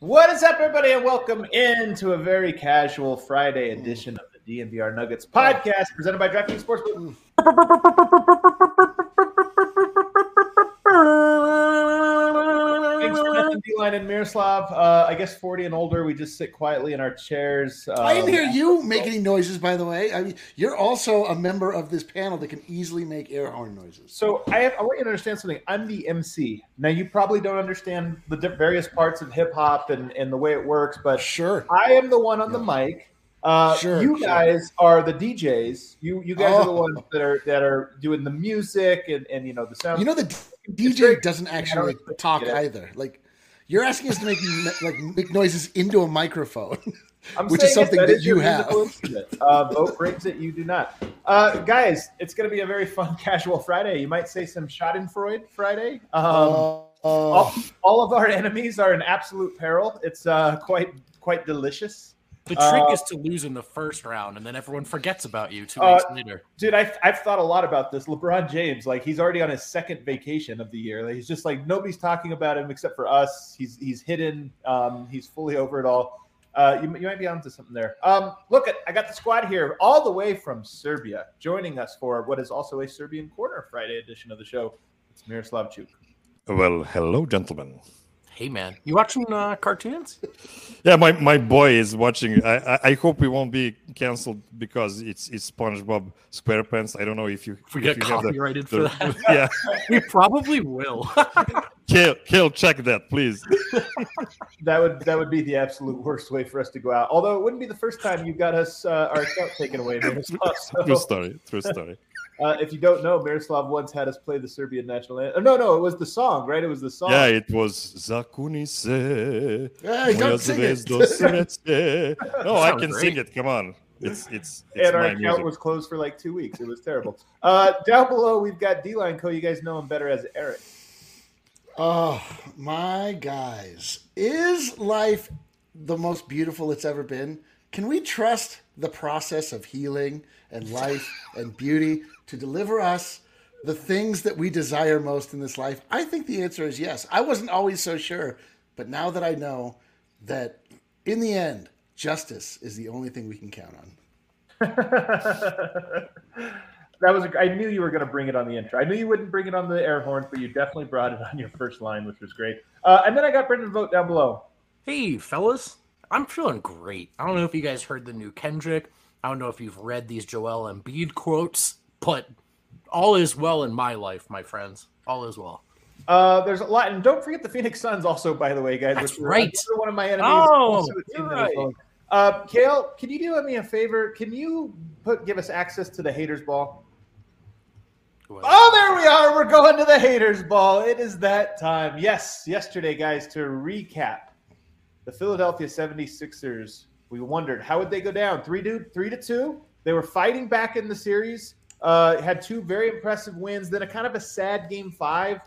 What is up, everybody, and welcome into a very casual Friday mm. edition of the DNVR Nuggets oh. podcast presented by DraftKings Sportsbook. Mm. D-Line and Miroslav. Uh, I guess 40 and older, we just sit quietly in our chairs. I didn't Um, hear you make any noises, by the way. I mean, you're also a member of this panel that can easily make air horn noises. So I, have, I want you to understand something. I'm the MC. Now you probably don't understand the di- various parts of hip hop and, and the way it works, but Sure. I am the one on the mic. Uh, Sure, you sure. guys are the DJs. You you guys are the Oh. ones that are that are doing the music and, and you know the sound. You know, the DJ doesn't actually talk either. Like, you're asking us to make like make noises into a microphone. I'm which is something that is you have. Uh, Vogt brings it. You do not. Uh, guys, it's going to be a very fun casual Friday. You might say some Schadenfreude Friday. Um, Uh, all, all of our enemies are in absolute peril. It's uh, quite quite delicious. The trick Uh, is to lose in the first round, and then everyone forgets about you two Uh, weeks later. Dude, I've, I've thought a lot about this. LeBron James, like he's already on his second vacation of the year. Like, he's just like nobody's talking about him except for us. He's he's hidden. Um, he's fully over it all. Uh, you, you might be onto something there. Um, look at I got the squad here all the way from Serbia, joining us for what is also a Serbian Corner Friday edition of the show. It's Miroslav Cuk. Well, hello, gentlemen. Hey, man, you watching uh, cartoons? Yeah, my, my boy is watching. I, I I hope we won't be canceled because it's it's SpongeBob SquarePants. I don't know if you If we if get you have the- copyrighted for the- that, yeah, we probably will. Kill Kale, check that, please. That would that would be the absolute worst way for us to go out. Although it wouldn't be the first time you got us uh, our account taken away, Miroslav. True story. True story. Uh, if you don't know, Miroslav once had us play the Serbian national anthem. No, no, it was the song, right? It was the song. Yeah, it was Zakuni se. Hey, moja don't sing it. No, I can great. sing it. Come on. It's it's it's and our my account music. was closed for like two weeks. It was terrible. Uh, down below, we've got D Line Co. You guys know him better as Eric. Oh my guys, is life the most beautiful it's ever been? Can we trust the process of healing and life and beauty to deliver us the things that we desire most in this life? I think the answer is yes. I wasn't always so sure, but now that I know that in the end, justice is the only thing we can count on. that was. I knew you were going to bring it on the intro. I knew you wouldn't bring it on the air horns, but you definitely brought it on your first line, which was great. Uh, and then I got Brendan Vogt down below. hey, fellas, I'm feeling great. I don't know if you guys heard the new Kendrick. I don't know if you've read these Joel Embiid quotes, but all is well in my life, my friends. All is well. Uh, there's a lot, and don't forget the Phoenix Suns. Also, by the way, guys, That's right. one of my enemies. Oh, also a team you're right. Uh, Kale, can you do me a favor? Can you put give us access to the haters ball? Oh, there we are. We're going to the haters ball. It is that time. Yes, yesterday, guys, to recap the Philadelphia 76ers. We wondered how would they go down? Three to three to two. They were fighting back in the series. Uh, had two very impressive wins, then a kind of a sad game five.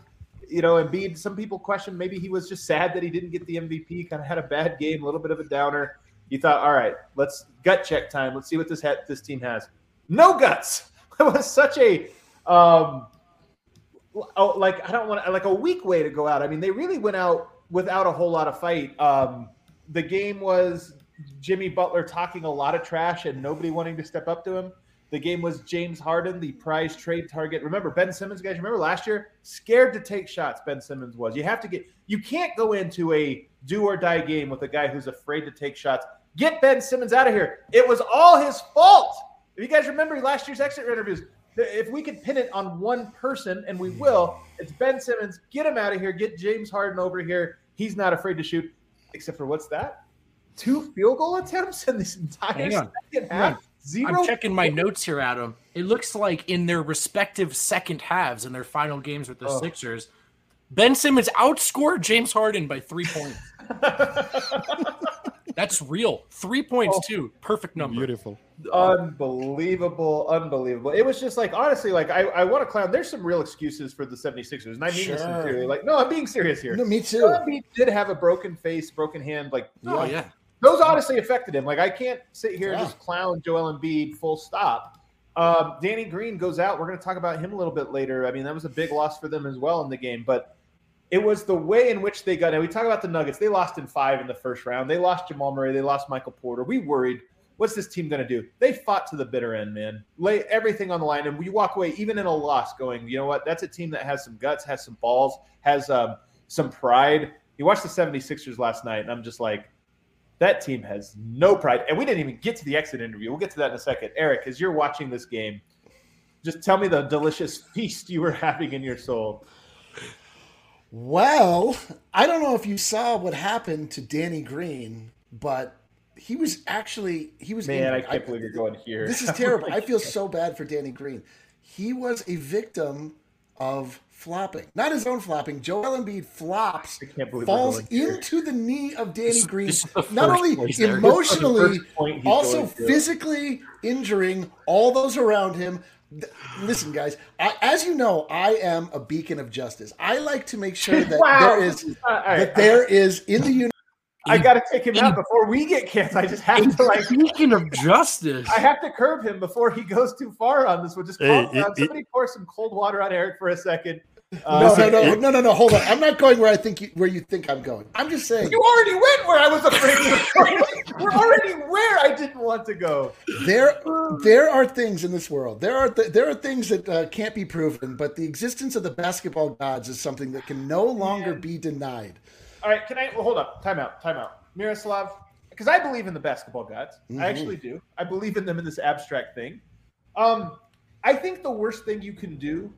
You know, Embiid, some people question maybe he was just sad that he didn't get the MVP, kind of had a bad game, a little bit of a downer. You thought, all right, let's gut check time. Let's see what this ha- this team has. No guts. It was such a um, oh, like I don't want like a weak way to go out. I mean, they really went out without a whole lot of fight. Um, the game was Jimmy Butler talking a lot of trash and nobody wanting to step up to him. The game was James Harden, the prize trade target. Remember Ben Simmons, guys. Remember last year, scared to take shots. Ben Simmons was. You have to get. You can't go into a do or die game with a guy who's afraid to take shots. Get Ben Simmons out of here. It was all his fault. If you guys remember last year's exit interviews, if we could pin it on one person, and we will, it's Ben Simmons. Get him out of here. Get James Harden over here. He's not afraid to shoot, except for what's that? Two field goal attempts in this entire second half. Zero. I'm checking my notes here, Adam. It looks like in their respective second halves in their final games with the Oh. Sixers, Ben Simmons outscored James Harden by three points. That's real. Three points, oh. too. Perfect number. Beautiful. unbelievable, unbelievable. It was just like honestly, like I, I want to clown. There's some real excuses for the 76ers, and I mean this Sure. sincerely. Like, no, I'm being serious here. No, me too. Joel Embiid did have a broken face, broken hand. Like, Oh, yeah. Those honestly affected him. Like, I can't sit here and just clown Joel Embiid full stop. Um, Danny Green goes out. We're going to talk about him a little bit later. I mean, that was a big loss for them as well in the game, but It was the way in which they got. And we talk about the Nuggets. They lost in five in the first round. They lost Jamal Murray. They lost Michael Porter. We worried. What's this team going to do? They fought to the bitter end, man. Lay everything on the line, and we walk away even in a loss, going, you know what? That's a team that has some guts, has some balls, has um, some pride. You watched the 76ers last night, and I'm just like, that team has no pride. And we didn't even get to the exit interview. We'll get to that in a second. Eric, as you're watching this game, just tell me the delicious feast you were having in your soul. Well, I don't know if you saw what happened to Danny Green, but he was actually he was man. I can't believe you're going here. This is oh terrible. I feel so bad for Danny Green. He was a victim of flopping, not his own flopping. Joel Embiid flops, falls into the knee of Danny this, Green, this not only emotionally, also physically injuring all those around him. Listen, guys, I, as you know, I am a beacon of justice. I like to make sure that wow. there is right. that there is in the unit I got to take him out before we get canceled. I just have to like. Speaking of justice, I have to curb him before he goes too far on this. We'll just calm hey, down. Somebody it, pour some cold water on Eric for a second. Uh, no, no, no, no, no, no. Hold on. I'm not going where I think you, where you think I'm going. I'm just saying. You already went where I was afraid you were. We're already where I didn't want to go. There, there are things in this world. There are th- there are things that uh, can't be proven, but the existence of the basketball gods is something that can no longer be denied. All right, can I well, hold up? Time out. Time out. Miroslav, because I believe in the basketball gods. Mm-hmm. I actually do. I believe in them in this abstract thing. Um, I think the worst thing you can do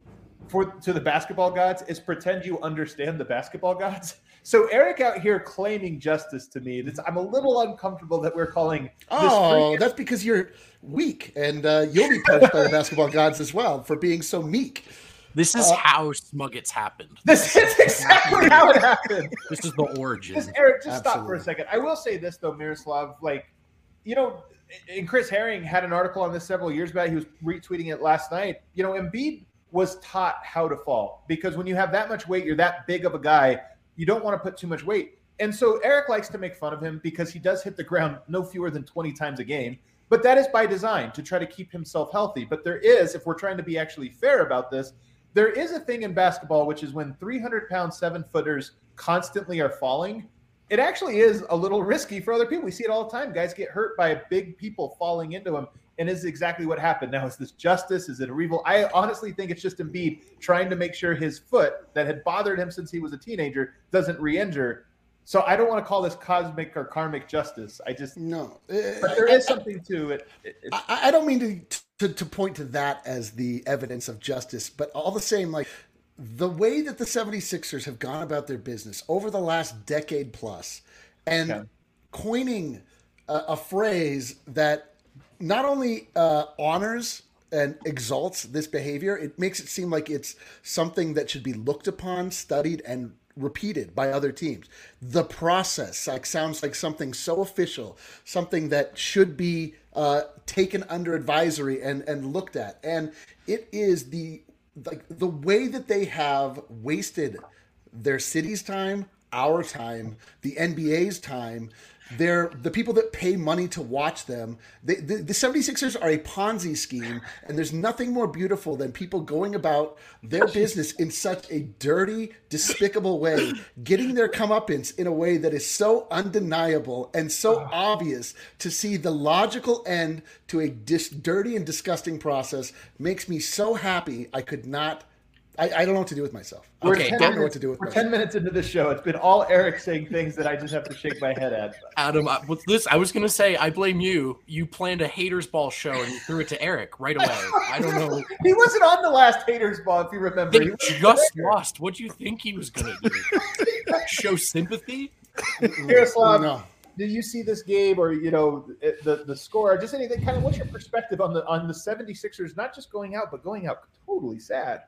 for to the basketball gods is pretend you understand the basketball gods. So Eric out here claiming justice to me, I'm a little uncomfortable that we're calling. Oh, that's because you're weak, and uh, you'll be punished by the basketball gods as well for being so meek. This is uh, how Smuggets happened. This is exactly how it happened. This is the origin. Just, Eric, just Absolutely. stop for a second. I will say this though, Miroslav, like, you know, and Chris Herring had an article on this several years back. He was retweeting it last night. You know, Embiid was taught how to fall because when you have that much weight, you're that big of a guy, you don't want to put too much weight. And so Eric likes to make fun of him because he does hit the ground no fewer than 20 times a game. But that is by design to try to keep himself healthy. But there is, if we're trying to be actually fair about this, there is a thing in basketball, which is when 300 pound seven footers constantly are falling, it actually is a little risky for other people. We see it all the time. Guys get hurt by big people falling into them. And is exactly what happened. Now, is this justice? Is it a revolt? I honestly think it's just Embiid trying to make sure his foot that had bothered him since he was a teenager doesn't re-injure. So I don't want to call this cosmic or karmic justice. I just no. But there is something to it. it I, I don't mean to to, to point to that as the evidence of justice, but all the same, like the way that the 76ers have gone about their business over the last decade plus and okay. coining a, a, phrase that not only uh, honors and exalts this behavior, it makes it seem like it's something that should be looked upon, studied, and repeated by other teams. The process like sounds like something so official, something that should be uh, taken under advisory and and looked at. And it is the like the way that they have wasted their city's time, our time, the NBA's time they're the people that pay money to watch them. They, the, the 76ers are a Ponzi scheme, and there's nothing more beautiful than people going about their business in such a dirty, despicable way, getting their comeuppance in a way that is so undeniable and so ah. obvious to see the logical end to a dis- dirty and disgusting process makes me so happy I could not I, I, don't know what to do with myself. We're okay, 10 minutes, what to do with. We're myself. ten minutes into the show. It's been all Eric saying things that I just have to shake my head at. Adam, I, with this, I was gonna say I blame you. You planned a haters ball show and you threw it to Eric right away. I don't know. he wasn't on the last haters ball, if you remember. They just lost. What do you think he was gonna do? show sympathy? Miroslav, no. Did you see this game or you know eh, the the score? Just anything kind of what's your perspective on the on the 76ers not just going out but going out totally sad?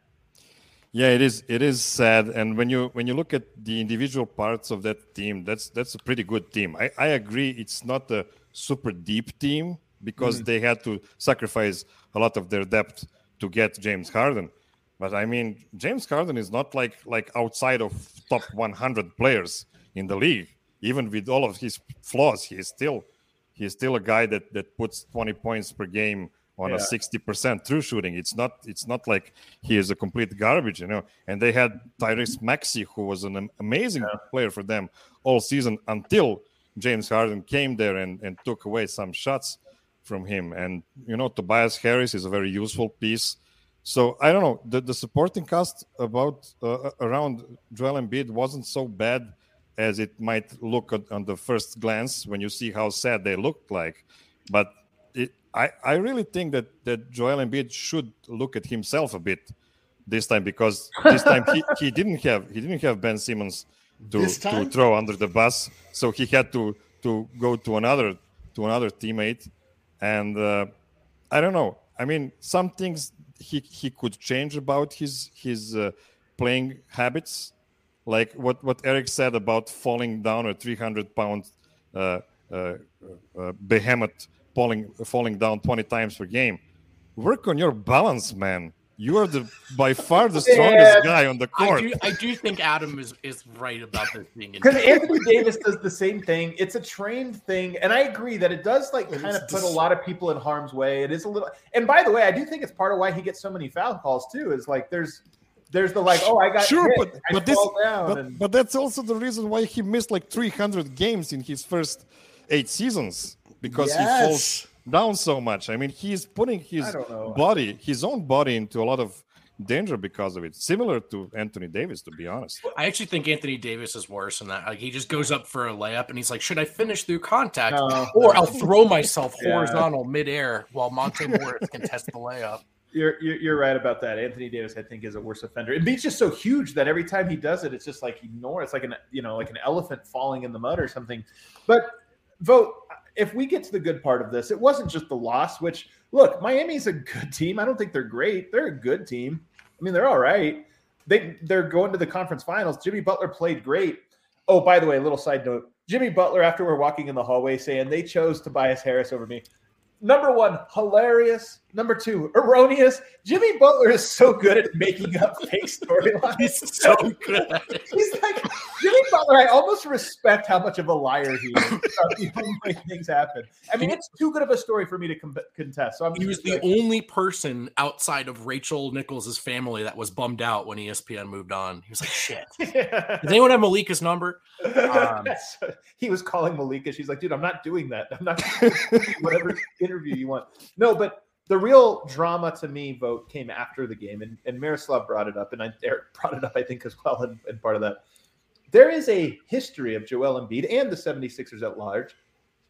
Yeah, it is. It is sad, and when you when you look at the individual parts of that team, that's that's a pretty good team. I, I agree. It's not a super deep team because mm-hmm. they had to sacrifice a lot of their depth to get James Harden. But I mean, James Harden is not like like outside of top 100 players in the league. Even with all of his flaws, he is still he is still a guy that that puts 20 points per game on Yeah. a 60% true shooting. It's not it's not like he is a complete garbage, you know. And they had Tyrese Maxey, who was an am- amazing player for them all season until James Harden came there and, and took away some shots from him. And you know, Tobias Harris is a very useful piece. So I don't know. The, the supporting cast about uh, around Joel Embiid wasn't so bad as it might look at, on the first glance when you see how sad they looked like. But I, I really think that that Joel Embiid should look at himself a bit this time because this time he, he didn't have he didn't have Ben Simmons to, to throw under the bus, so he had to to go to another to another teammate, and uh, I don't know. I mean, some things he he could change about his his uh, playing habits, like what what Eric said about falling down a 300 pound uh, uh, uh, behemoth falling falling down 20 times per game. Work on your balance, man. You are the by far the strongest Yeah. guy on the I court. do, I do think Adam is, is right about this being Because. Anthony Davis does the same thing. It's a trained thing, and I agree that it does like kind of put a lot of people in harm's way. It is a little, and by the way, I do think it's part of why he gets so many foul calls too. Is like there's there's the like, oh, I got Sure, hit, but- I but this- down, but, and but that's also the reason why he missed like 300 games in his first eight seasons because he falls down so much. I mean, he's putting his I don't know. body, his own body, into a lot of danger because of it. Similar to Anthony Davis, to be honest. I actually think Anthony Davis is worse than that. Like he just goes up for a layup and he's like, "Should I finish through contact, No. or I'll throw myself Yeah. horizontal midair while Monte Morris can test the layup?" You're, you're you're right about that. Anthony Davis, I think, is a worse offender. And he's just so huge that every time he does it, it's just like ignore. It's like an you know like an elephant falling in the mud or something. But Vogt if we get to the good part of this, it wasn't just the loss. Which look, Miami's a good team. I don't think they're great. They're a good team. I mean, they're all right. They they're going to the conference finals. Jimmy Butler played great. Oh, by the way, little side note: Jimmy Butler, after we're walking in the hallway, saying they chose Tobias Harris over me. Number one, hilarious. Number two, erroneous. Jimmy Butler is so good at making up fake storylines. He's so good. He's like Jimmy Butler. I almost respect how much of a liar he is. about the only way things happen. I mean, it's too good of a story for me to com- contest. So I'm He was the only person outside of Rachel Nichols' family that was bummed out when ESPN moved on. He was like, "Shit." Yeah. Does anyone have Malika's number? Um, he was calling Malika. She's like, dude, I'm not doing that. I'm not whatever interview you want. No, but the real drama to me Vogt came after the game, and, and Miroslav brought it up, and I, Eric brought it up, I think, as well, and, and part of that. There is a history of Joel Embiid and the 76ers at large.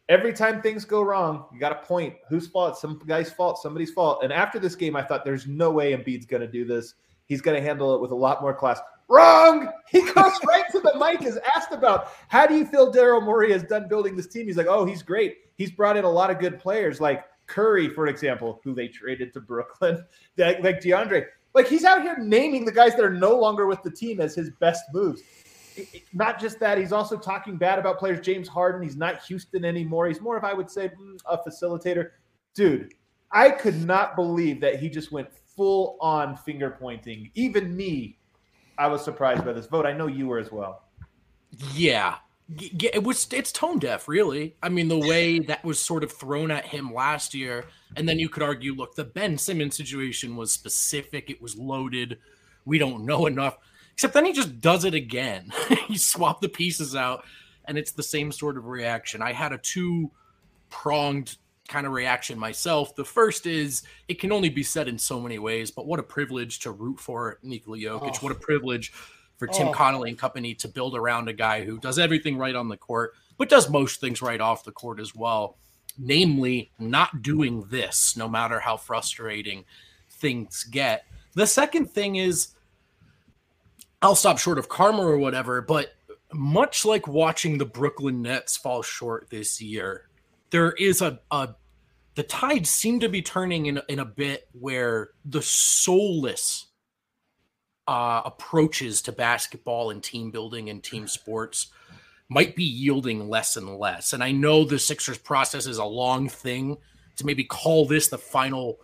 Every time things go wrong, you got to point whose fault, some guy's fault, somebody's fault. And after this game, I thought there's no way Embiid's going to do this. He's going to handle it with a lot more class. Wrong. He goes right to the mic, is asked about how do you feel Daryl Morey has done building this team? He's like, oh, he's great. He's brought in a lot of good players, like Curry, for example, who they traded to Brooklyn, like, like DeAndre. Like he's out here naming the guys that are no longer with the team as his best moves. It- it- not just that, he's also talking bad about players. James Harden, he's not Houston anymore. He's more of, I would say, mm, a facilitator. Dude, I could not believe that he just went full on finger pointing. Even me, I was surprised by this Vogt. I know you were as well. Yeah. It was it's tone deaf, really. I mean, the way that was sort of thrown at him last year, and then you could argue, look, the Ben Simmons situation was specific, it was loaded. We don't know enough. Except then he just does it again. he swapped the pieces out, and it's the same sort of reaction. I had a two pronged kind of reaction myself. The first is it can only be said in so many ways, but what a privilege to root for Nikola Jokic. Oh. What a oh. privilege for Tim Oh. Connolly and company to build around a guy who does everything right on the court, but does most things right off the court as well. Namely, not doing this, no matter how frustrating things get. The second thing is, I'll stop short of karma or whatever, but much like watching the Brooklyn Nets fall short this year, there is a, a the tides seem to be turning in, in a bit where the soulless uh, approaches to basketball and team building and team sports might be yielding less and less. And I know the Sixers process is a long thing to maybe call this the final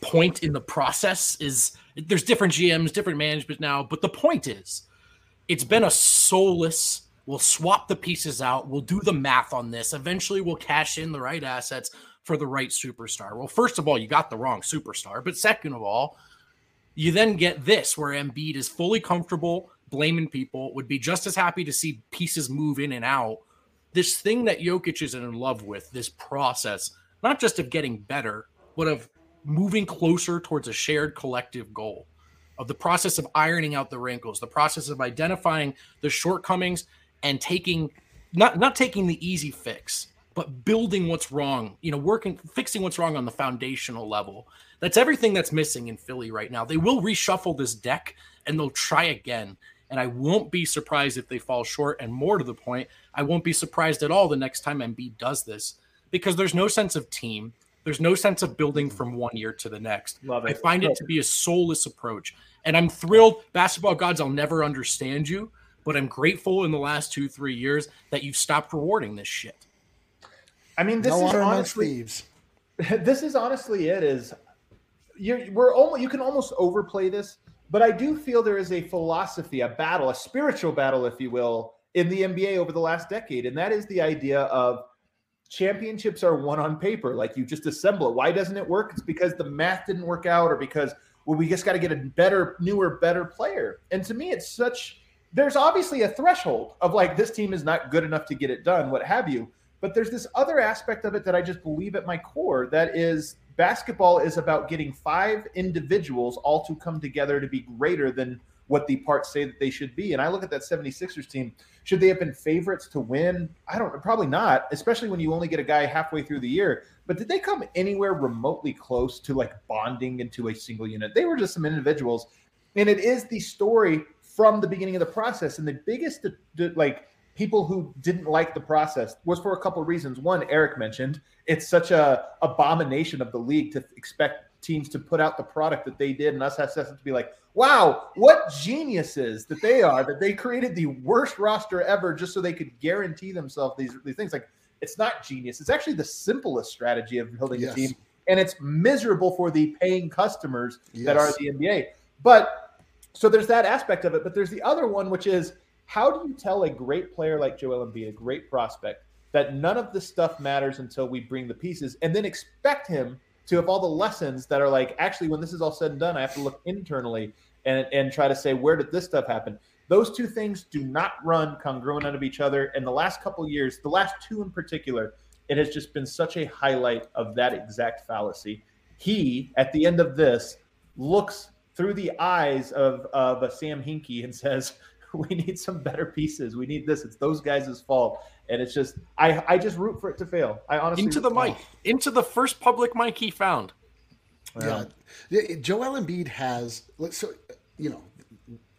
point in the process is there's different GMs, different management now, but the point is it's been a soulless we'll swap the pieces out, we'll do the math on this. Eventually we'll cash in the right assets, for the right superstar. Well, first of all, you got the wrong superstar, but second of all, you then get this where Embiid is fully comfortable blaming people, would be just as happy to see pieces move in and out. This thing that Jokic is in love with, this process, not just of getting better, but of moving closer towards a shared collective goal, of the process of ironing out the wrinkles, the process of identifying the shortcomings and taking not not taking the easy fix, but building what's wrong, you know, working fixing what's wrong on the foundational level. That's everything that's missing in Philly right now. They will reshuffle this deck and they'll try again. And I won't be surprised if they fall short. And more to the point, I won't be surprised at all the next time Embiid does this because there's no sense of team. There's no sense of building from one year to the next. I find it to be a soulless approach. And I'm thrilled, basketball gods, I'll never understand you, but I'm grateful in the last two, three years that you've stopped rewarding this shit. I mean, this no is honestly, this is honestly it is you're, we're almost, you can almost overplay this but I do feel there is a philosophy, a battle, a spiritual battle, if you will, in the NBA over the last decade. And that is the idea of championships are won on paper. Like you just assemble it. Why doesn't it work? It's because the math didn't work out or because, well, we just got to get a better, newer, better player. And to me, it's such, there's obviously a threshold of like, this team is not good enough to get it done, what have you. But there's this other aspect of it that I just believe at my core that is basketball is about getting five individuals all to come together to be greater than what the parts say that they should be. And I look at that 76ers team. Should they have been favorites to win? I don't probably not, especially when you only get a guy halfway through the year. But did they come anywhere remotely close to like bonding into a single unit? They were just some individuals. And it is the story from the beginning of the process. And the biggest like people who didn't like the process was for a couple of reasons. One, Eric mentioned it's such a abomination of the league to expect teams to put out the product that they did, and us has to be like, wow, what geniuses that they are that they created the worst roster ever just so they could guarantee themselves these these things. Like it's not genius; it's actually the simplest strategy of building yes. a team, and it's miserable for the paying customers yes. that are the NBA. But so there's that aspect of it, but there's the other one, which is how do you tell a great player like Joel Embiid, a great prospect, that none of this stuff matters until we bring the pieces, and then expect him to have all the lessons that are like, actually, when this is all said and done, I have to look internally and and try to say where did this stuff happen. Those two things do not run congruent out of each other. And the last couple years, the last two in particular, it has just been such a highlight of that exact fallacy. He, at the end of this, looks through the eyes of, of a Sam Hinkie and says, we need some better pieces. We need this. It's those guys' fault. And it's just I I just root for it to fail. I honestly into the mic, into the first public mic he found. Yeah, yeah. Joel Embiid has so you know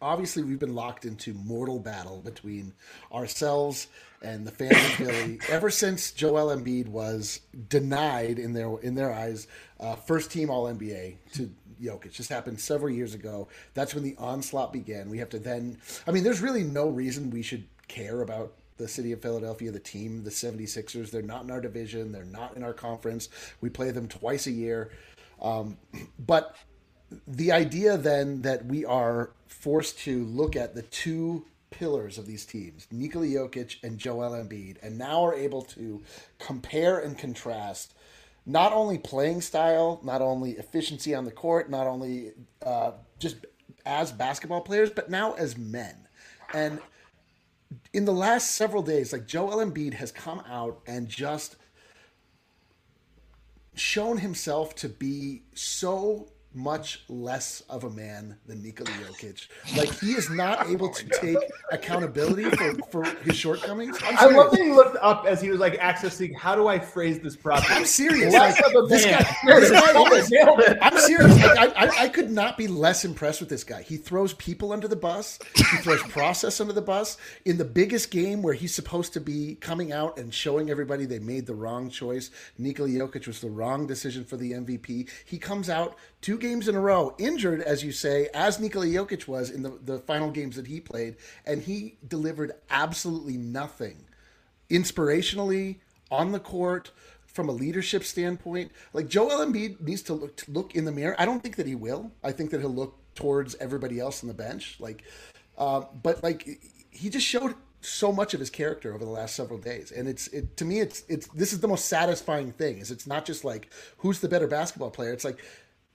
obviously we've been locked into mortal battle between ourselves and the fans of Philly ever since Joel Embiid was denied in their in their eyes uh, first team All NBA to Jokic. Just happened several years ago. That's when the onslaught began. We have to then, I mean, there's really no reason we should care about the city of Philadelphia, the team, the 76ers. They're not in our division, they're not in our conference. We play them twice a year. Um, but the idea then that we are forced to look at the two pillars of these teams, Nikola Jokic and Joel Embiid, and now are able to compare and contrast not only playing style, not only efficiency on the court, not only uh, just as basketball players, but now as men. And in the last several days, like Joel Embiid has come out and just shown himself to be so much less of a man than Nikola Jokic. Like he is not oh able to oh take accountability for, for his shortcomings. I love that he looked up as he was like accessing. How do I phrase this properly? I'm serious. Like, this guy, this guy I'm serious. Like, I, I, I could not be less impressed with this guy. He throws people under the bus. He throws process under the bus. In the biggest game where he's supposed to be coming out and showing everybody they made the wrong choice, Nikola Jokic was the wrong decision for the MVP. He comes out two games in a row, injured, as you say, as Nikola Jokic was in the, the final games that he played, and he delivered absolutely nothing inspirationally on the court from a leadership standpoint. Like Joel Embiid needs to look to look in the mirror. I don't think that he will. I think that he'll look towards everybody else on the bench. Like, uh, but like he just showed so much of his character over the last several days, and it's it to me it's it's this is the most satisfying thing. Is it's not just like who's the better basketball player. It's like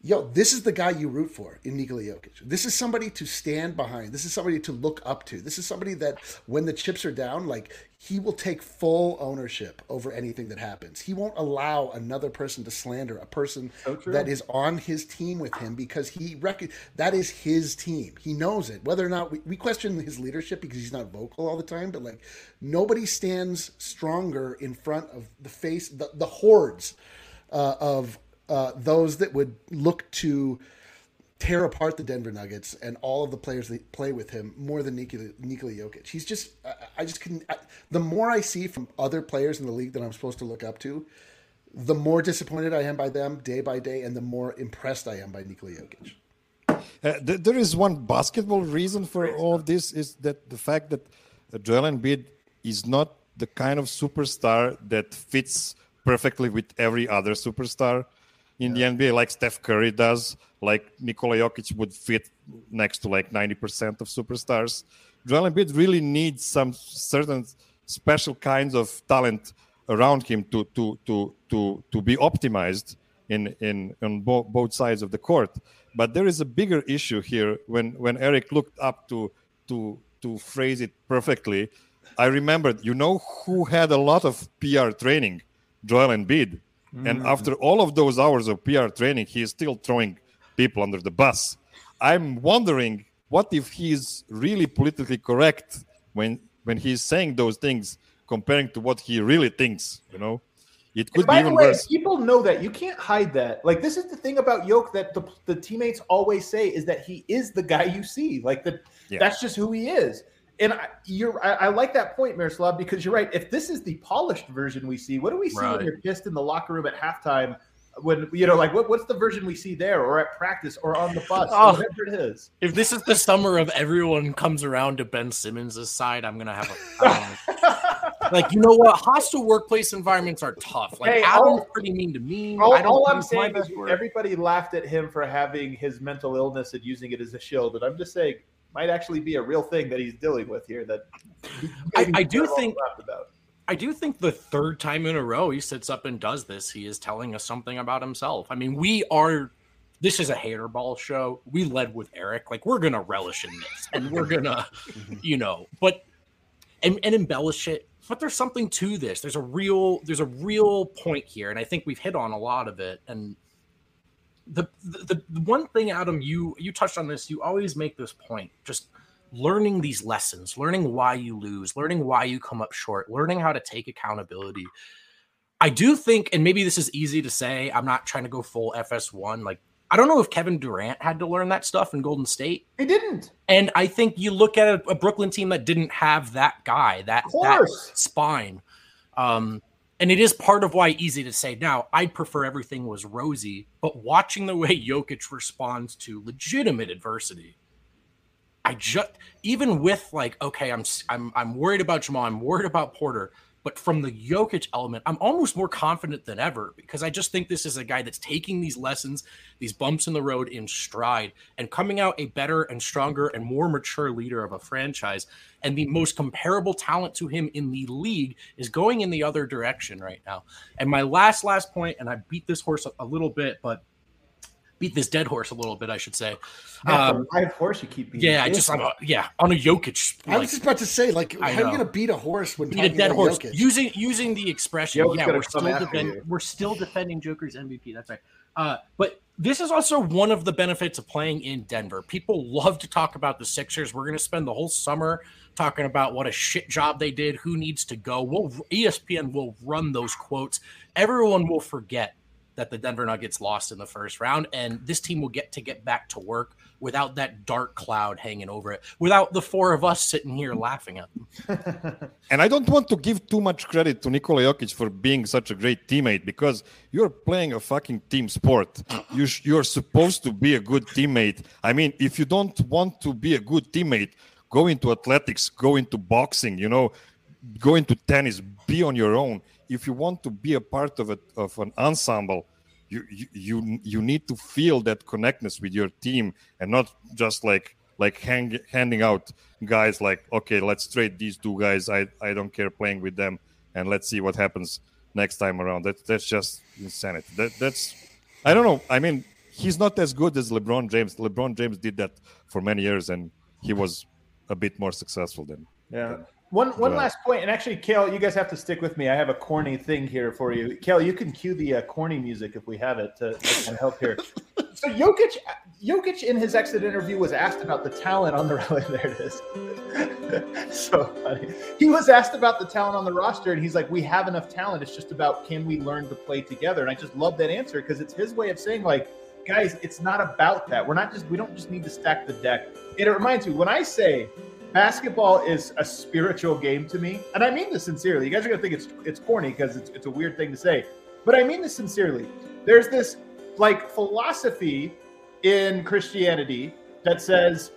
yo, this is the guy you root for in Nikola Jokic. This is somebody to stand behind. This is somebody to look up to. This is somebody that when the chips are down, like he will take full ownership over anything that happens. He won't allow another person to slander a person so that is on his team with him because he rec- that is his team. He knows it. Whether or not we, we question his leadership because he's not vocal all the time, but like nobody stands stronger in front of the face the, the hordes uh, of uh, those that would look to tear apart the Denver Nuggets and all of the players that play with him more than Nikola, Nikola Jokic. He's just, I, I just can. I, the more I see from other players in the league that I'm supposed to look up to, the more disappointed I am by them day by day, and the more impressed I am by Nikola Jokic. Uh, th- there is one basketball reason for all of this is that the fact that Joel Embiid is not the kind of superstar that fits perfectly with every other superstar in yeah. the NBA, like Steph Curry does, like Nikola Jokic would fit next to like 90% of superstars. Joel Embiid really needs some certain special kinds of talent around him to to to to to be optimized in in on bo- both sides of the court. But there is a bigger issue here. When when Eric looked up to to to phrase it perfectly, I remembered. You know who had a lot of PR training? Joel Embiid Mm. And after all of those hours of PR training, he is still throwing people under the bus. I'm wondering what if he's really politically correct when when he's saying those things comparing to what he really thinks, you know? It could be even way, worse. People know that. You can't hide that. Like this is the thing about Yoke that the, the teammates always say is that he is the guy you see. Like the yeah. that's just who he is and I, you're I, I, like that point, Miroslav, because you're right. If this is the polished version we see, what do we see right. when you're pissed in the locker room at halftime? When you know, like what, what's the version we see there, or at practice, or on the bus, oh, whatever it is. If this is the summer of everyone comes around to Ben Simmons' side, I'm gonna have a like you know what? Hostile workplace environments are tough. Like hey, Adam's all, pretty mean to me. All, all I'm saying is everybody laughed at him for having his mental illness and using it as a shield, but I'm just saying might actually be a real thing that he's dealing with here. That I, I do think. I do think the third time in a row he sits up and does this, he is telling us something about himself. I mean, we are. This is a hater ball show. We led with Eric. Like we're gonna relish in this, and we're gonna, mm-hmm. you know, but and, and embellish it. But there's something to this. There's a real. There's a real point here, and I think we've hit on a lot of it. And the, the the one thing adam you you touched on this you always make this point just learning these lessons learning why you lose learning why you come up short learning how to take accountability. I do think and maybe this is easy to say i'm not trying to go full fs1 like i don't know if kevin durant had to learn that stuff in golden state. He didn't. And i think you look at a, a brooklyn team that didn't have that guy that, that spine. Um and it is part of why easy to say now. I'd prefer everything was rosy, but watching the way Jokic responds to legitimate adversity, I just even with like, okay, I'm I'm I'm worried about Jamal, I'm worried about Porter. But from the Jokic element, I'm almost more confident than ever because I just think this is a guy that's taking these lessons, these bumps in the road in stride and coming out a better and stronger and more mature leader of a franchise. And the most comparable talent to him in the league is going in the other direction right now. And my last, last point, and I beat this horse a, a little bit, but beat this dead horse a little bit, I should say. Um, I have horse you keep beating. Yeah, I just a, yeah on a Jokic. Like, I was just about to say, like, how are you gonna beat a horse when beat a dead horse? Jokic? Using using the expression, yeah, we're still defend, we're still defending Joker's MVP. That's right. Uh, but this is also one of the benefits of playing in Denver. People love to talk about the Sixers. We're going to spend the whole summer talking about what a shit job they did, who needs to go. We'll ESPN will run those quotes. Everyone will forget that the Denver Nuggets lost in the first round, and this team will get to get back to work without that dark cloud hanging over it, without the four of us sitting here laughing at them. and I don't want to give too much credit to Nikola Jokic for being such a great teammate because you're playing a fucking team sport. You sh- you're supposed to be a good teammate. I mean, if you don't want to be a good teammate, go into athletics, go into boxing, you know, go into tennis, be on your own if you want to be a part of it of an ensemble you, you you you need to feel that connectness with your team and not just like like hang, handing out guys like, okay, let's trade these two guys. I I don't care playing with them, and let's see what happens next time around. That that's just insanity. That that's I don't know. I mean, he's not as good as LeBron James. LeBron James did that for many years, and he was a bit more successful than. Yeah. One one last point, and actually, Kale, you guys have to stick with me. I have a corny thing here for you. Kale, you can cue the uh, corny music if we have it to, to kind of help here. So Jokic, Jokic in his exit interview was asked about the talent on the there it is. so funny. He was asked about the talent on the roster, and he's like, "We have enough talent. It's just about can we learn to play together." And I just love that answer because it's his way of saying like, guys, it's not about that. We're not just we don't just need to stack the deck. And it reminds me when I say basketball is a spiritual game to me, and I mean this sincerely. You guys are gonna think it's it's corny because it's it's a weird thing to say, but I mean this sincerely. There's this like philosophy in Christianity that says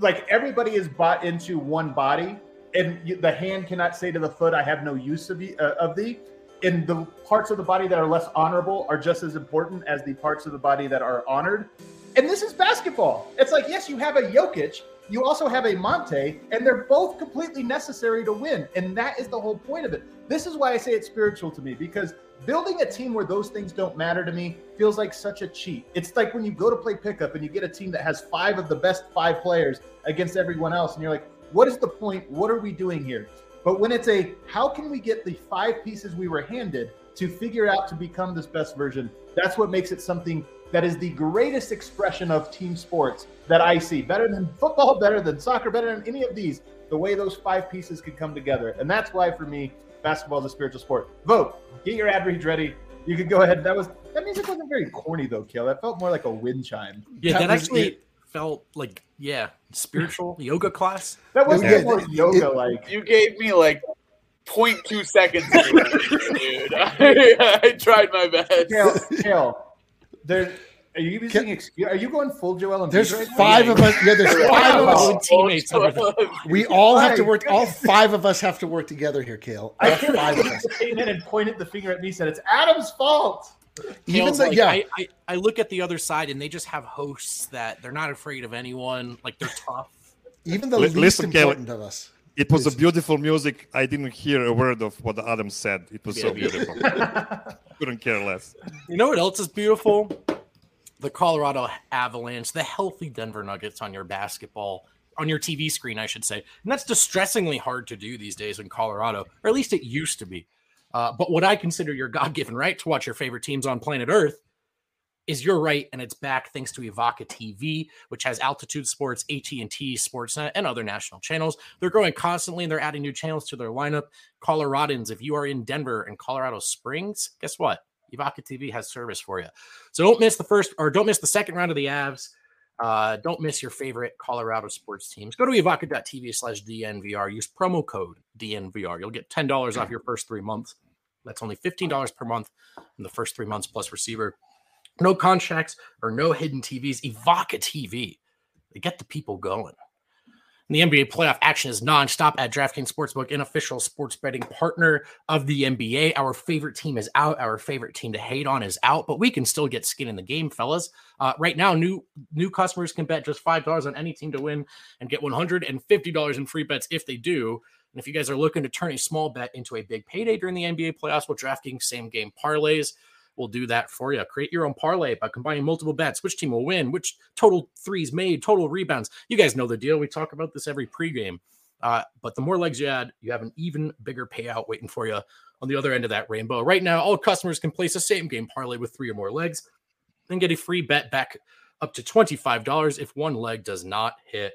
like everybody is bought into one body, and you, the hand cannot say to the foot, "I have no use of, uh, of thee." And the parts of the body that are less honorable are just as important as the parts of the body that are honored. And this is basketball. It's like, yes, you have a Jokic, you also have a Monte, and they're both completely necessary to win. And that is the whole point of it. This is why I say it's spiritual to me because building a team where those things don't matter to me feels like such a cheat. It's like when you go to play pickup and you get a team that has five of the best five players against everyone else, and you're like, what is the point? What are we doing here? But when it's a how can we get the five pieces we were handed to figure out to become this best version, that's what makes it something that is the greatest expression of team sports that I see. Better than football, better than soccer, better than any of these. The way those five pieces could come together. And that's why, for me, basketball is a spiritual sport. Vogt. Get your ad reads ready. You can go ahead. That was that music wasn't very corny though, Kale. That felt more like a wind chime. Yeah, that, that actually it. felt like yeah, spiritual yoga class. That was yeah. more yoga like. You gave me like 0.2 seconds, dude. I, I, tried my best. Kale, Kale, there. Are you using excuse? Are you going full Joel and There's right five now? of us. Yeah, there's five of us. Teammates. We all have to work. All five of us have to work together here, Kale. I can't five of us. came in and pointed the finger at me. Said it's Adam's fault. Even the, like, yeah, I, I, I look at the other side and they just have hosts that they're not afraid of anyone. Like they're tough. Even the L- least listen, important Kale, of us. It was a beautiful music. I didn't hear a word of what Adam said. It was yeah, so beautiful. Couldn't care less. You know what else is beautiful? The Colorado Avalanche, the healthy Denver Nuggets on your basketball, on your TV screen, I should say. And that's distressingly hard to do these days in Colorado, or at least it used to be. Uh, but what I consider your God given right to watch your favorite teams on planet Earth is your right, and it's back thanks to Evoca TV, which has Altitude Sports, AT&T, Sportsnet, and other national channels. They're growing constantly, and they're adding new channels to their lineup. Coloradans, if you are in Denver and Colorado Springs, guess what? Evoca TV has service for you. So don't miss the first or don't miss the second round of the Avs. Uh, don't miss your favorite Colorado sports teams. Go to evoca.tv slash DNVR. Use promo code DNVR. You'll get $10 off your first three months. That's only $15 per month in the first three months plus receiver. No contracts or no hidden TVs. Evoca TV. They get the people going. And the NBA playoff action is nonstop at DraftKings Sportsbook, an official sports betting partner of the NBA. Our favorite team is out. Our favorite team to hate on is out, but we can still get skin in the game, fellas. Uh, right now, new new customers can bet just five dollars on any team to win and get one hundred and fifty dollars in free bets if they do. And if you guys are looking to turn a small bet into a big payday during the NBA playoffs with DraftKings same game parlays will do that for you. Create your own parlay by combining multiple bets. Which team will win? Which total threes made? Total rebounds? You guys know the deal. We talk about this every pregame. Uh, but the more legs you add, you have an even bigger payout waiting for you on the other end of that rainbow. Right now, all customers can place a same game parlay with three or more legs and get a free bet back up to $25 if one leg does not hit.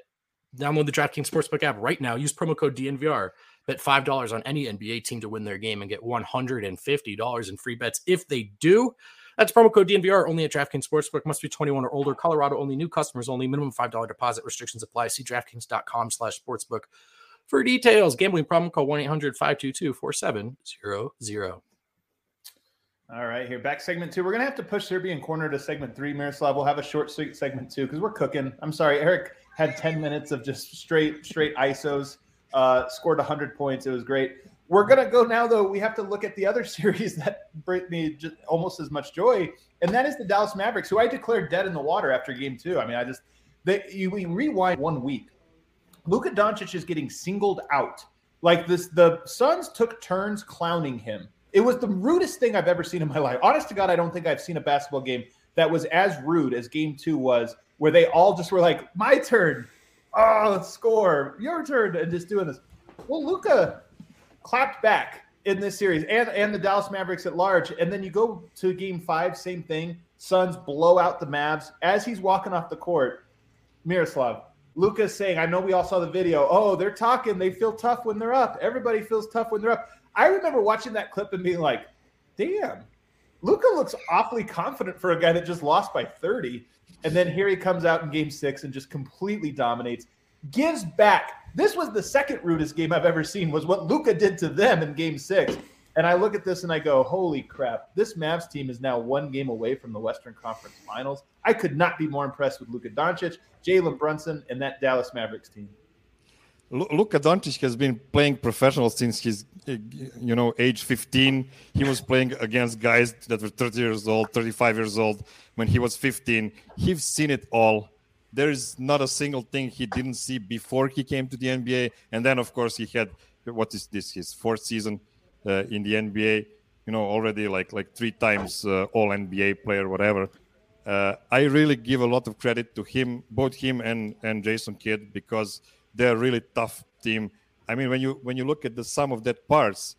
Download the DraftKings Sportsbook app right now. Use promo code DNVR Bet $5 on any NBA team to win their game and get $150 in free bets if they do. That's promo code DNVR only at DraftKings Sportsbook. Must be 21 or older. Colorado only. New customers only. Minimum $5 deposit restrictions apply. See DraftKings.com slash sportsbook for details. Gambling problem, call 1-800-522-4700. All right, here back segment two. We're gonna have to push Serbian corner to segment three. Miroslav, we'll have a short segment two because we're cooking. I'm sorry, Eric had 10 minutes of just straight straight ISOs uh, scored 100 points. It was great. We're going to go now, though. We have to look at the other series that brought me just almost as much joy, and that is the Dallas Mavericks, who I declared dead in the water after game two. I mean, I just, That you we rewind one week. Luka Doncic is getting singled out. Like this, the Suns took turns clowning him. It was the rudest thing I've ever seen in my life. Honest to God, I don't think I've seen a basketball game that was as rude as game two was, where they all just were like, My turn. Oh, score, your turn, and just doing this. Well, Luka clapped back in this series and, and the Dallas Mavericks at large. And then you go to game five, same thing. Suns blow out the Mavs. As he's walking off the court, Miroslav, Luka's saying, I know we all saw the video. Oh, they're talking. They feel tough when they're up. Everybody feels tough when they're up. I remember watching that clip and being like, damn, Luka looks awfully confident for a guy that just lost by 30. And then here he comes out in game six and just completely dominates, gives back this was the second rudest game I've ever seen. Was what Luka did to them in Game Six. And I look at this and I go, "Holy crap! This Mavs team is now one game away from the Western Conference Finals." I could not be more impressed with Luka Doncic, Jalen Brunson, and that Dallas Mavericks team. Luka Doncic has been playing professional since he's, you know, age 15. He was playing against guys that were 30 years old, 35 years old when he was 15. He's seen it all there is not a single thing he didn't see before he came to the NBA. And then, of course, he had what is this? His fourth season uh, in the NBA. You know, already like like three times uh, All NBA player, whatever. Uh, I really give a lot of credit to him, both him and and Jason Kidd, because they're a really tough team. I mean, when you when you look at the sum of that parts,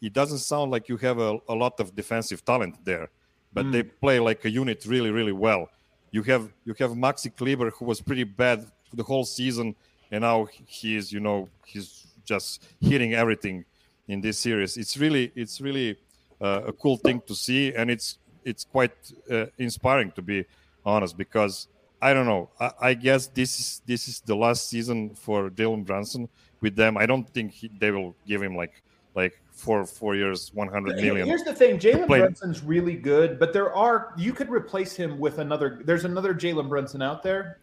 it doesn't sound like you have a, a lot of defensive talent there, but mm. they play like a unit really, really well. You have you have Maxi Kleber who was pretty bad the whole season, and now he is you know he's just hitting everything in this series. It's really it's really uh, a cool thing to see, and it's it's quite uh, inspiring to be honest because I don't know. I, I, guess this is this is the last season for Jalen Brunson with them. I don't think he, they will give him like like for four years, 100 million. Here's the thing Jalen Brunson's really good, but there are, you could replace him with another, there's another Jalen Brunson out there.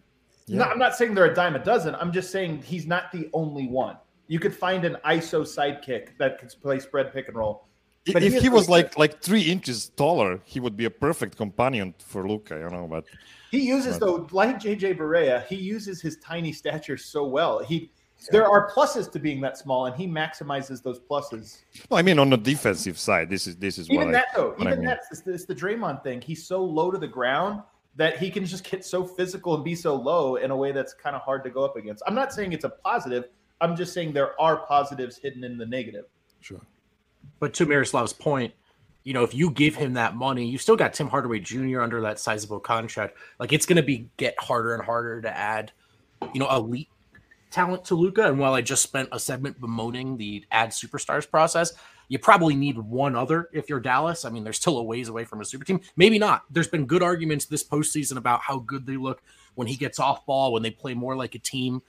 Yeah. Not, I'm not saying they're a dime a dozen. I'm just saying he's not the only one. You could find an ISO sidekick that could play spread pick and roll. But if he, he was like like three inches taller, he would be a perfect companion for Luka. you know. But he uses though, like JJ Barea, he uses his tiny stature so well. He there are pluses to being that small, and he maximizes those pluses. Well, I mean, on the defensive side, this is this is even that I, though. Even I mean. that's it's, it's the Draymond thing. He's so low to the ground that he can just get so physical and be so low in a way that's kind of hard to go up against. I'm not saying it's a positive. I'm just saying there are positives hidden in the negative. Sure. But to Miroslav's point, you know, if you give him that money, you still got Tim Hardaway Jr. under that sizable contract. Like it's going to be get harder and harder to add, you know, elite talent to Luka. And while I just spent a segment bemoaning the add superstars process, you probably need one other if you're Dallas. I mean, they're still a ways away from a super team. Maybe not. There's been good arguments this postseason about how good they look when he gets off ball, when they play more like a team.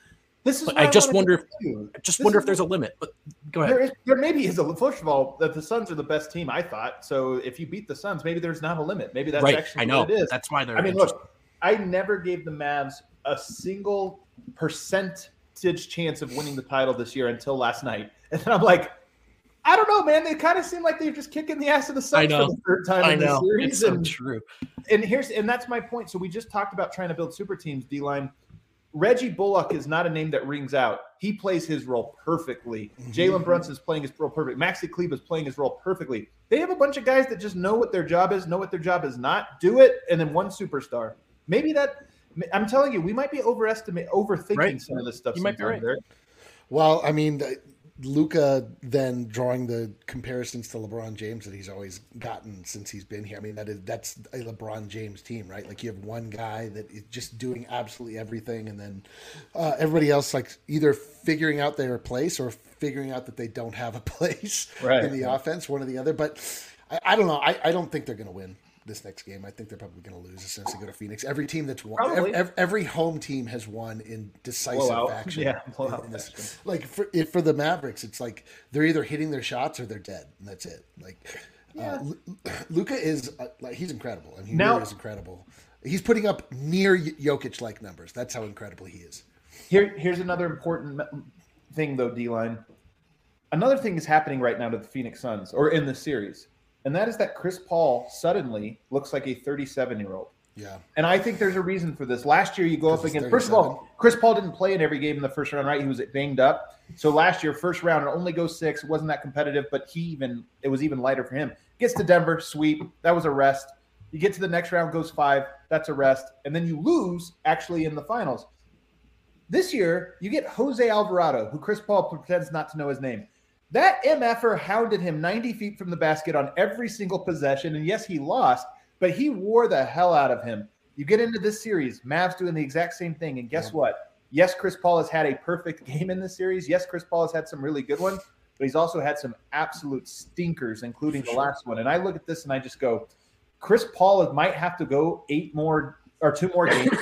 This is I just wonder if I just this wonder if there's a limit. But go ahead. There, is, there maybe is a first of all that the Suns are the best team. I thought so. If you beat the Suns, maybe there's not a limit. Maybe that's right. actually I know. it is. That's why they're. I mean, look, I never gave the Mavs a single percentage chance of winning the title this year until last night. And then I'm like, I don't know, man. They kind of seem like they're just kicking the ass of the Suns for the third time I in know. the series. It's so and, true. And here's and that's my point. So we just talked about trying to build super teams, D line. Reggie Bullock is not a name that rings out. He plays his role perfectly. Mm-hmm. Jalen Brunson is playing his role perfect. Maxi Kleber is playing his role perfectly. They have a bunch of guys that just know what their job is, know what their job is not, do it, and then one superstar. Maybe that I'm telling you, we might be overestimating, overthinking right. some of this stuff. You might be right. There. Well, I mean, Luka then drawing the comparisons to LeBron James that he's always gotten since he's been here. I mean, that is that's a LeBron James team, right? Like you have one guy that is just doing absolutely everything, and then uh, everybody else like either figuring out their place or figuring out that they don't have a place right. in the offense, one or the other. But I, I don't know. I, I don't think they're going to win this next game. I think they're probably going to lose as soon as they go to Phoenix. Every team that's won, every, every, home team has won in decisive blowout. action. Yeah, blowout in, in this, Like for for the Mavericks, it's like they're either hitting their shots or they're dead, and that's it. Like uh, yeah. uh, Luka is uh, like he's incredible. I mean, he now, really is incredible. He's putting up near Jokic like numbers. That's how incredible he is. Here, here's another important thing, though, D line. Another thing is happening right now to the Phoenix Suns, or in the series and that is that Chris Paul suddenly looks like a 37 year old. Yeah. And I think there's a reason for this. Last year, you go up against, first of all, Chris Paul didn't play in every game in the first round, right? He was banged up. So last year, first round, it only goes six. It wasn't that competitive, but he even, it was even lighter for him. Gets to Denver, sweep. That was a rest. You get to the next round, goes five. That's a rest. And then you lose actually in the finals. This year, you get Jose Alvarado, who Chris Paul pretends not to know his name. That MFer hounded him 90 feet from the basket on every single possession. And yes, he lost, but he wore the hell out of him. You get into this series, Mavs doing the exact same thing. And guess yeah. what? Yes, Chris Paul has had a perfect game in this series. Yes, Chris Paul has had some really good ones, but he's also had some absolute stinkers, including the last one. And I look at this and I just go, Chris Paul might have to go eight more or two more games,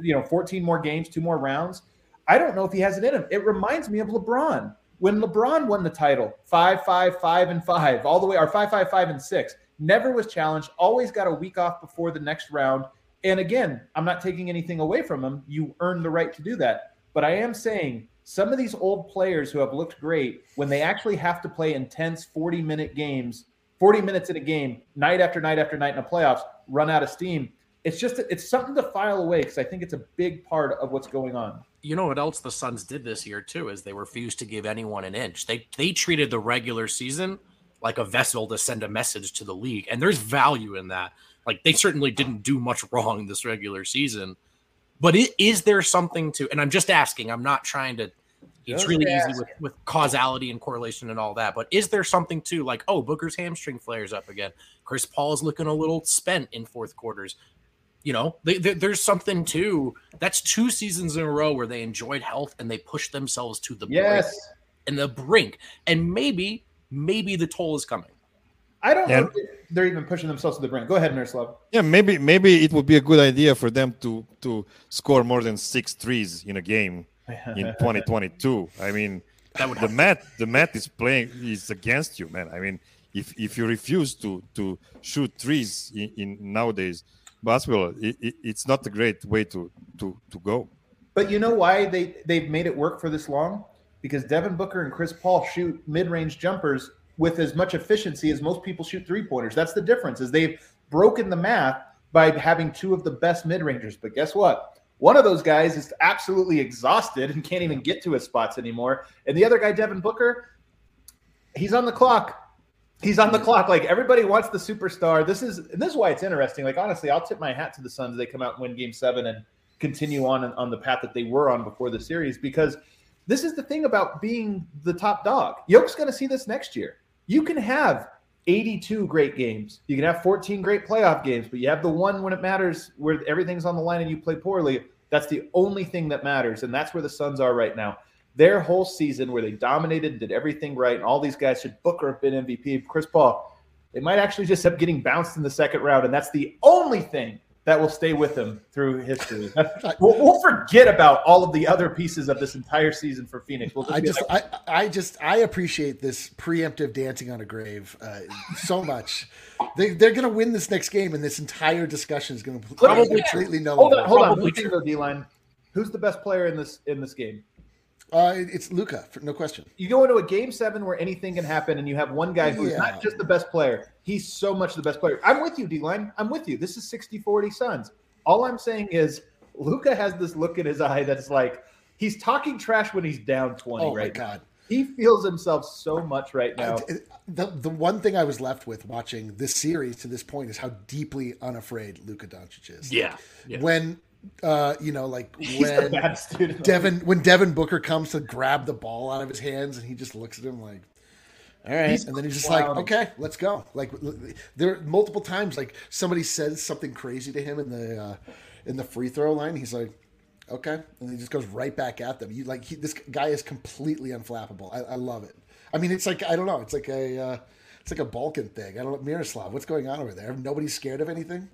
you know, 14 more games, two more rounds. I don't know if he has it in him. It reminds me of LeBron. When LeBron won the title, five, five, five, and five, all the way, or five, five, five, and six, never was challenged, always got a week off before the next round. And again, I'm not taking anything away from him. You earn the right to do that. But I am saying some of these old players who have looked great, when they actually have to play intense 40 minute games, 40 minutes in a game, night after night after night in the playoffs, run out of steam. It's just, it's something to file away because I think it's a big part of what's going on. You know what else the Suns did this year too is they refused to give anyone an inch. They they treated the regular season like a vessel to send a message to the league. And there's value in that. Like they certainly didn't do much wrong this regular season. But it, is there something to, and I'm just asking, I'm not trying to, it's just really easy with, with causality and correlation and all that. But is there something to like, oh, Booker's hamstring flares up again? Chris Paul is looking a little spent in fourth quarters. You know, they, they, there's something too that's two seasons in a row where they enjoyed health and they pushed themselves to the yes. brink and the brink. And maybe maybe the toll is coming. I don't know they're even pushing themselves to the brink. Go ahead, Miroslav. Yeah, maybe maybe it would be a good idea for them to to score more than six threes in a game in 2022. I mean, that would the math the math is playing is against you, man. I mean, if if you refuse to to shoot threes in, in nowadays basketball, it, it, it's not a great way to to to go. But you know why they they've made it work for this long? because Devin Booker and Chris Paul shoot mid-range jumpers with as much efficiency as most people shoot three-pointers. That's the difference. Is they've broken the math by having two of the best mid-rangers. But guess what? One of those guys is absolutely exhausted and can't even get to his spots anymore. And the other guy, Devin Booker, he's on the clock. He's on the clock. Like everybody wants the superstar. This is this is why it's interesting. Like honestly, I'll tip my hat to the Suns. They come out and win Game Seven and continue on on the path that they were on before the series because – this is the thing about being the top dog. Yoke's going to see this next year. You can have 82 great games. You can have 14 great playoff games, but you have the one when it matters where everything's on the line and you play poorly. That's the only thing that matters. And that's where the Suns are right now. Their whole season where they dominated and did everything right, and all these guys should Booker have been MVP. Chris Paul, they might actually just end up getting bounced in the second round. And that's the only thing that will stay with them through history. we'll, we'll, forget about all of the other pieces of this entire season for Phoenix. We'll just I just, like- I, I just, I appreciate this preemptive dancing on a grave uh, so much. They, they're going to win this next game, and this entire discussion is going to probably completely no. Hold on, hold on. Who's, D-line. Who's the best player in this in this game? Uh, it's Luka, no question. You go into a game seven where anything can happen, and you have one guy who's yeah. not just the best player, he's so much the best player. I'm with you, D line. I'm with you. This is 60 40 Suns. All I'm saying is Luka has this look in his eye that's like he's talking trash when he's down 20 oh right God. He feels himself so much right now. The, the one thing I was left with watching this series to this point is how deeply unafraid Luka Doncic is. Yeah. yeah. When uh, you know, like when Devin when Devin Booker comes to grab the ball out of his hands and he just looks at him like, all right, he's and then he's just like, okay, let's go. Like there are multiple times, like somebody says something crazy to him in the uh, in the free throw line. He's like, okay, and he just goes right back at them. You like he, this guy is completely unflappable. I, I, love it. I mean, it's like I don't know. It's like a uh, it's like a Balkan thing. I don't know, Miroslav. What's going on over there? Nobody's scared of anything.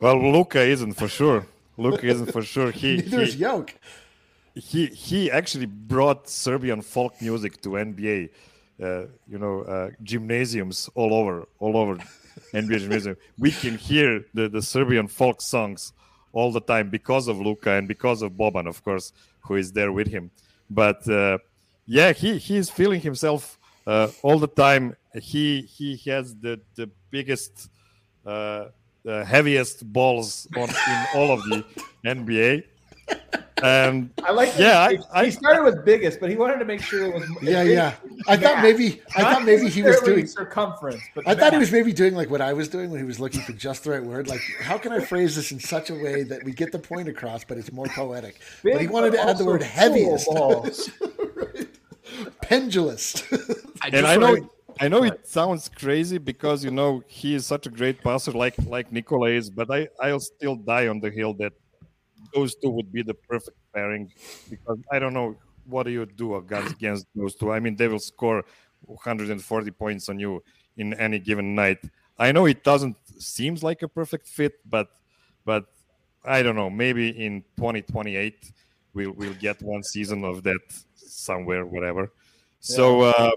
Well, Luka isn't for sure. Luka isn't for sure. He Neither he, Yoke. He he actually brought Serbian folk music to NBA. Uh, you know, uh, gymnasiums all over, all over NBA gymnasium. We can hear the, the Serbian folk songs all the time because of Luka and because of Boban, of course, who is there with him. But uh, yeah, he he is feeling himself uh, all the time. He he has the the biggest uh, heaviest balls on, in all of the NBA. And I like. Yeah, he, I- he started with biggest, but he wanted to make sure it was. Yeah, yeah. I thought maybe I thought maybe he was doing. circumference. But I thought he was maybe doing like what I was doing when he was looking for just the right word. Like, how can I phrase this in such a way that we get the point across, but it's more poetic? but he Big, wanted to add the word heaviest, balls. pendulous. I and just I know wanna- I know it sounds crazy because you know he is such a great passer like like Nikola is, but I I'll still die on the hill that those two would be the perfect pairing because I don't know what do you do against against those two. I mean they will score 140 points on you in any given night. I know it doesn't seems like a perfect fit, but but I don't know. Maybe in 2028 we'll we'll get one season of that somewhere, whatever. So uh,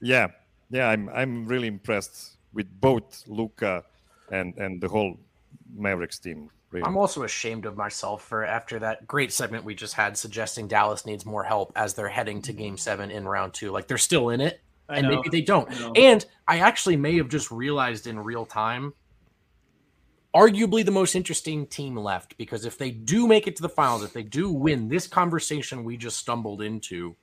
yeah, yeah, I'm I'm really impressed with both Luka and and the whole Mavericks team. Really. I'm also ashamed of myself for after that great segment we just had suggesting Dallas needs more help as they're heading to game seven in round two. Like they're still in it, I and know. maybe they don't. I. And I actually may have just realized in real time, arguably the most interesting team left, because if they do make it to the finals, if they do win this conversation we just stumbled into,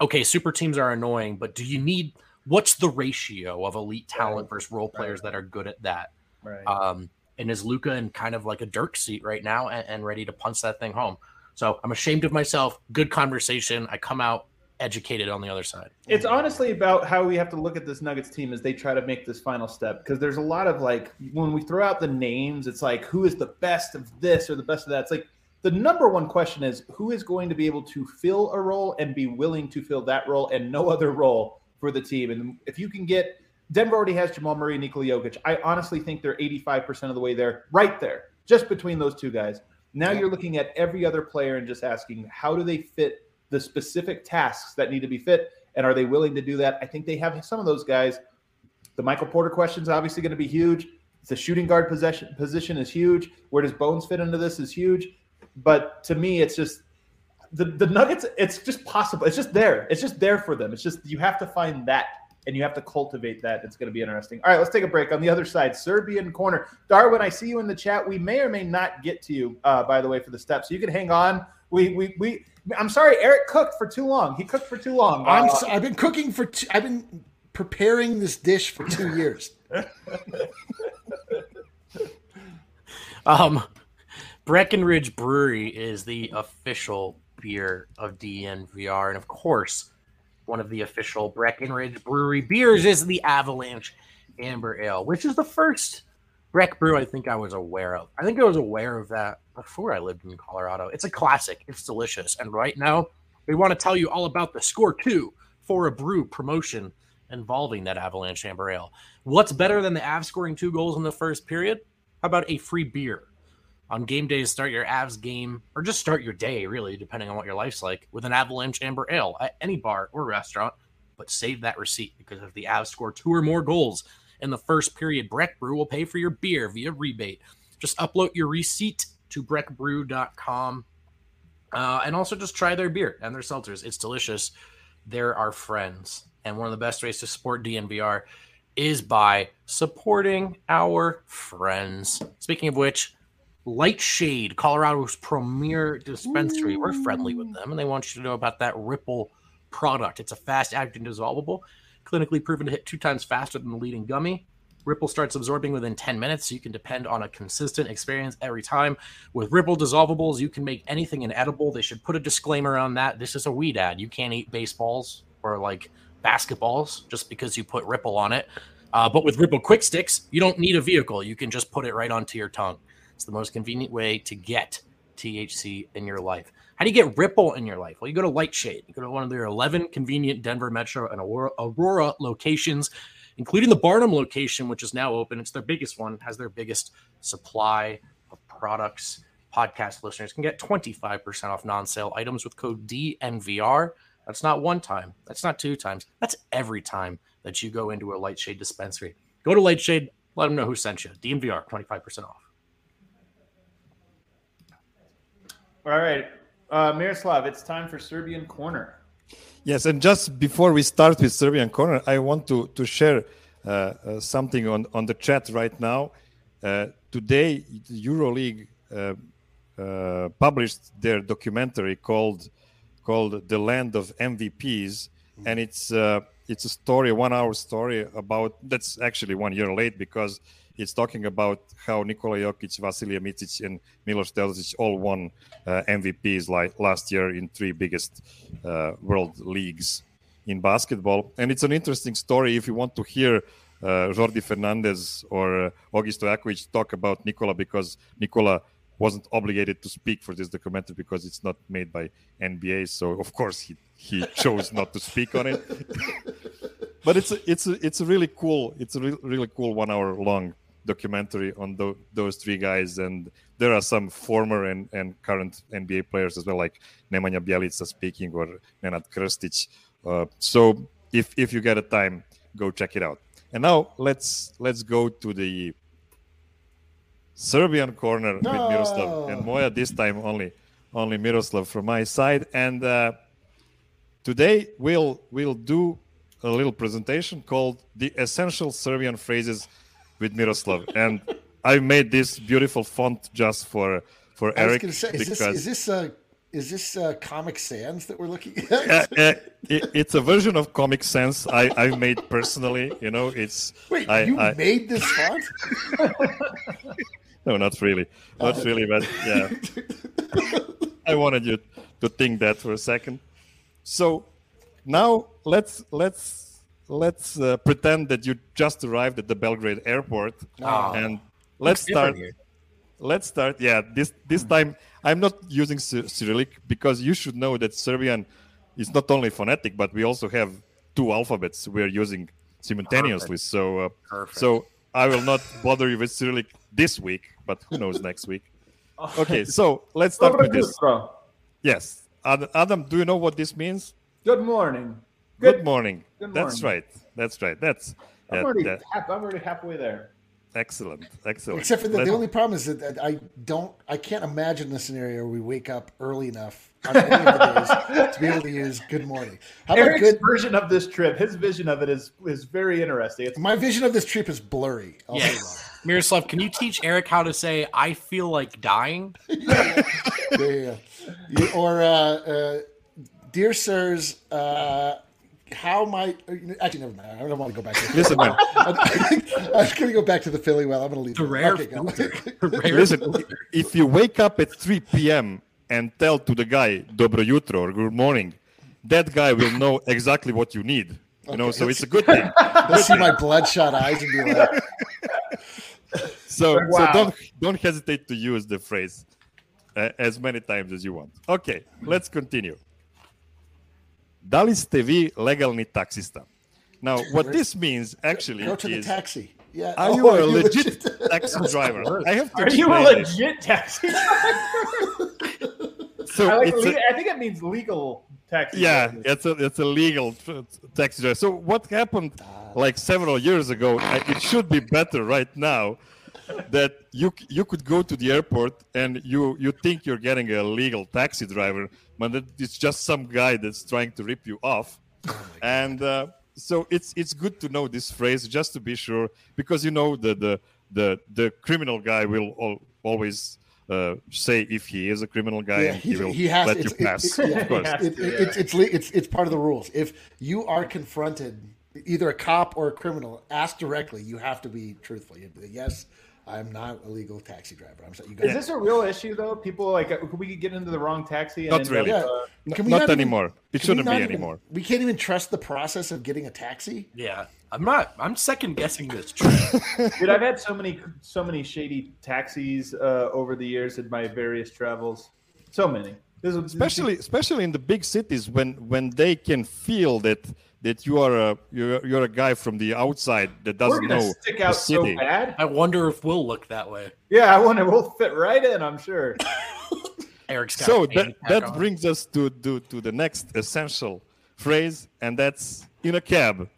okay, super teams are annoying, but do you need what's the ratio of elite talent versus role players that are good at that? Right. Um, and is Luka in kind of like a Dirk seat right now and, and ready to punch that thing home? So I'm ashamed of myself. Good conversation. I come out educated on the other side. It's honestly about how we have to look at this Nuggets team as they try to make this final step because there's a lot of like when we throw out the names, it's like who is the best of this or the best of that. It's like the number one question is who is going to be able to fill a role and be willing to fill that role and no other role for the team. And if you can get Denver already has Jamal Murray and Nikola Jokic. I honestly think they're 85% of the way there, right there, just between those two guys. Now Yeah. you're looking at every other player and just asking how do they fit the specific tasks that need to be fit and are they willing to do that i think they have some of those guys the michael porter question is obviously going to be huge the shooting guard possession position is huge where does bones fit into this is huge but to me it's just the, the nuggets it's just possible. It's just there. It's just there for them. It's just you have to find that and you have to cultivate that. It's going to be interesting. All right let's take a break. On the other side serbian corner. Darwin i see you in the chat. We may or may not get to you uh, by the way for the steps. So you can hang on. We we we i'm sorry eric cooked for too long. He cooked for too long. I'm. Uh, So, I've been cooking for. Two, I've been preparing this dish for two years. Um, Breckenridge Brewery is the official beer of DNVR, and of course, one of the official Breckenridge Brewery beers is the Avalanche Amber Ale, which is the first Breck brew I think I was aware of. I think I was aware of that before I lived in Colorado. It's a classic. It's delicious, and right now we want to tell you all about the score two for a brew promotion involving that Avalanche Amber Ale. What's better than the Avs scoring two goals in the first period? How about a free beer? On game days, start your Avs game, or just start your day, really, depending on what your life's like, with an Avalanche Amber Ale at any bar or restaurant. But save that receipt because if the Avs score two or more goals in the first period, Breck Brew will pay for your beer via rebate. Just upload your receipt to breckbrew.com uh, and also just try their beer and their seltzers. It's delicious. They're our friends. And one of the best ways to support DNVR is by supporting our friends. Speaking of which, Lightshade, Colorado's premier dispensary. We're friendly with them, and they want you to know about that Ripple product. It's a fast acting dissolvable, clinically proven to hit two times faster than the leading gummy. Ripple starts absorbing within 10 minutes, so you can depend on a consistent experience every time. With Ripple dissolvables, you can make anything inedible. They should put a disclaimer on that. This is a weed ad. You can't eat baseballs or like basketballs just because you put Ripple on it. Uh, but with Ripple Quick Sticks, you don't need a vehicle. You can just put it right onto your tongue. It's the most convenient way to get THC in your life. How do you get Ripple in your life? Well, you go to Lightshade. You go to one of their 11 convenient Denver Metro and Aurora, locations, including the Barnum location, which is now open. It's their biggest one, has their biggest supply of products. Podcast listeners can get 25% off non sale items with code DNVR. That's not one time. That's not two times. That's every time that you go into a Lightshade dispensary. Go to Lightshade, let them know who sent you. DNVR, 25% off. All right uh, miroslav it's time for serbian corner Yes, and just before we start with Serbian corner, I want to to share uh, uh, something on on the chat right now. Uh, today EuroLeague uh, uh, published their documentary called called "The Land of MVPs," and it's it's a story, a one-hour story about. That's actually one year late because it's talking about how Nikola Jokic, Vasilija Micic, and Milos Teodosic all won uh, MVPs like last year in three biggest uh, world leagues in basketball. And it's an interesting story if you want to hear uh, Jordi Fernandez or uh, Ogi Stojakovic talk about Nikola because Nikola wasn't obligated to speak for this documentary because it's not made by NBA. So of course he he chose not to speak on it. but it's a, it's a, it's a really cool it's a re- really cool one hour long documentary on the, those three guys and there are some former and, and current NBA players as well like Nemanja Bjelica speaking or Nenad Krstic. Uh, so if if you get a time go check it out. And now let's let's go to the Serbian corner no. with Miroslav and Moja. This time only only Miroslav from my side. And uh, today we'll we'll do a little presentation called the essential Serbian phrases with Miroslav. And I made this beautiful font just for for I Eric. Say, is because this, is this uh, is this uh, Comic Sans that we're looking at? uh, uh, it, it's a version of Comic Sans I, I made personally. You know, it's wait, I, you I, made this font? no, not really, not Oh. really, but yeah. I wanted you to think that for a second. So now let's let's let's uh, pretend that you just arrived at the Belgrade airport, Ah. and let's start. here. Let's start. Yeah, this this time I'm not using Cy- Cyrillic because you should know that Serbian is not only phonetic, but we also have two alphabets we're using simultaneously. So uh, Perfect. so I will not bother you with Cyrillic this week, but who knows next week. Okay, so let's start with this. Yes, Adam, do you know what this means? Good morning. Good morning. Good That's right. That's right. That's I'm that- already, that- half, I'm already halfully there. excellent. Excellent. Except for the, Let- the only problem is that, that I don't, I can't imagine the scenario where we wake up early enough on any of the days to be able to use "Good morning." How about Eric's good? version of this trip, his vision of it is is very interesting. It's My vision of this trip is blurry. I'll Yes. Miroslav, can you teach Eric how to say "I feel like dying"? that. Yeah, yeah, yeah. Or, uh, uh, dear sirs, uh, how might actually never mind. I don't want to go back. To Listen, man. I'm, I'm going to go back to the Philly well. I'm going to leave. The it. rare Okay, go. Rare Listen, if you wake up at 3 p.m. and tell to the guy "Dobro jutro" or "Good morning," that guy will know exactly what you need. You know, so it's a good thing. They'll see my bloodshot eyes and be like, So, Wow. so don't don't hesitate to use the phrase uh, as many times as you want. Okay, let's continue. Da li ste vi legalni taksista? Now, what this means actually "Go to the is, taxi." Yeah. are Oh, you a you legit taxi driver? I have to Are you a explain this. legit taxi? Driver? So I, like le- I think it means legal taxi. yeah, driver. it's a it's a legal t- taxi driver. So what happened like several years ago? I- It should be better right now that you you could go to the airport and you you think you're getting a legal taxi driver, but it's just some guy that's trying to rip you off. and uh, so it's it's good to know this phrase just to be sure because you know the the the the criminal guy will al- always. Uh, say if he is a criminal guy Yeah, and he, he, will he has. let you pass. It, it, yeah, of course. it, to, yeah. it's it's it's it's part of the rules. If you are confronted, either a cop or a criminal, ask directly. You have to be truthful. You have to be, yes, I'm not a legal taxi driver. I'm sorry. You got Is this a real issue though? People like uh, could we could get into the wrong taxi? And Not really. Up, Yeah. uh, Can we not, not even- anymore. It shouldn't be even- anymore. We can't even trust the process of getting a taxi. Yeah, I'm not. I'm second guessing this dude, I've had so many so many shady taxis uh, over the years in my various travels. So many. This is especially especially in the big cities when when they can feel that that you are a you're, you're a guy from the outside that doesn't know stick the out so bad. I wonder if we'll look that way. Yeah, I wonder we'll fit right in. I'm sure. Eric's got So that that on. brings us to, to to the next essential phrase, and that's in a cab.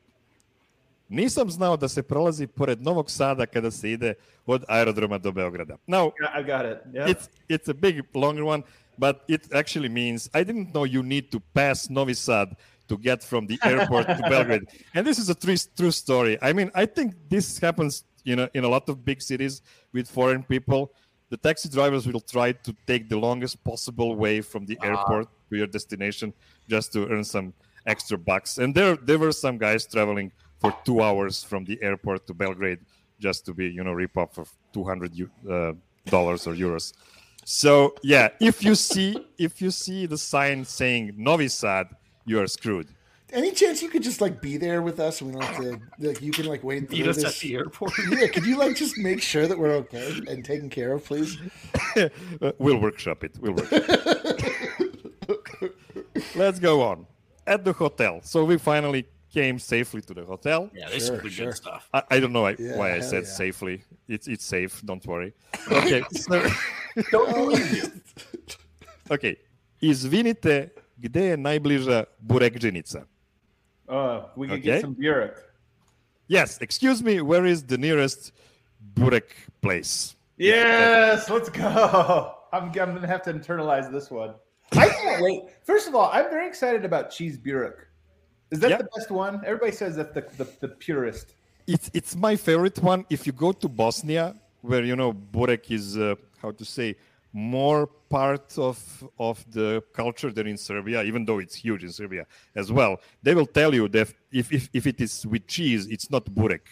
Nisam znao da se prolazi pored Novog Sada kada se ide od aerodroma do Beograda. Now, I got it. Yeah. it's it's a big longer one but it actually means i didn't know you need to pass novi sad to get from the airport to belgrade and this is a true, true story i mean i think this happens you know, in a lot of big cities with foreign people, the taxi drivers will try to take the longest possible way from the airport to your destination just to earn some extra bucks. And there there were some guys traveling for two hours from the airport to Belgrade just to be you know rip off of two hundred uh, dollars or euros. So yeah, if you see if you see the sign saying Novi Sad, you are screwed. Any chance you could just like be there with us and we don't have to like you can like wait Meet through us this? at the airport. Yeah, could you like just make sure that we're okay and taken care of, please? We'll workshop it. We'll workshop it. Let's go on. At the hotel. So we finally came safely to the hotel. Yeah, this Sure, is the sure. good stuff. I, I don't know why, Yeah, why I said yeah. safely. It's it's safe. Don't worry. Okay. so, Don't believe you. okay. Izvinite, gde je najbliža burekđenica? Uh, we could Okay. get some Burek. Yes. Excuse me. Where is the nearest burek place? Yes, let's go. I'm, I'm gonna have to internalize this one. I can't wait. First of all, I'm very excited about cheese Burek. Is that Yep. the best one? Everybody says that's the, the, the purest. it's it's my favorite one. If you go to Bosnia, where you know burek is uh, how to say more part of of the culture than in Serbia, even though it's huge in Serbia as well. They will tell you that if if, if it is with cheese, it's not burek.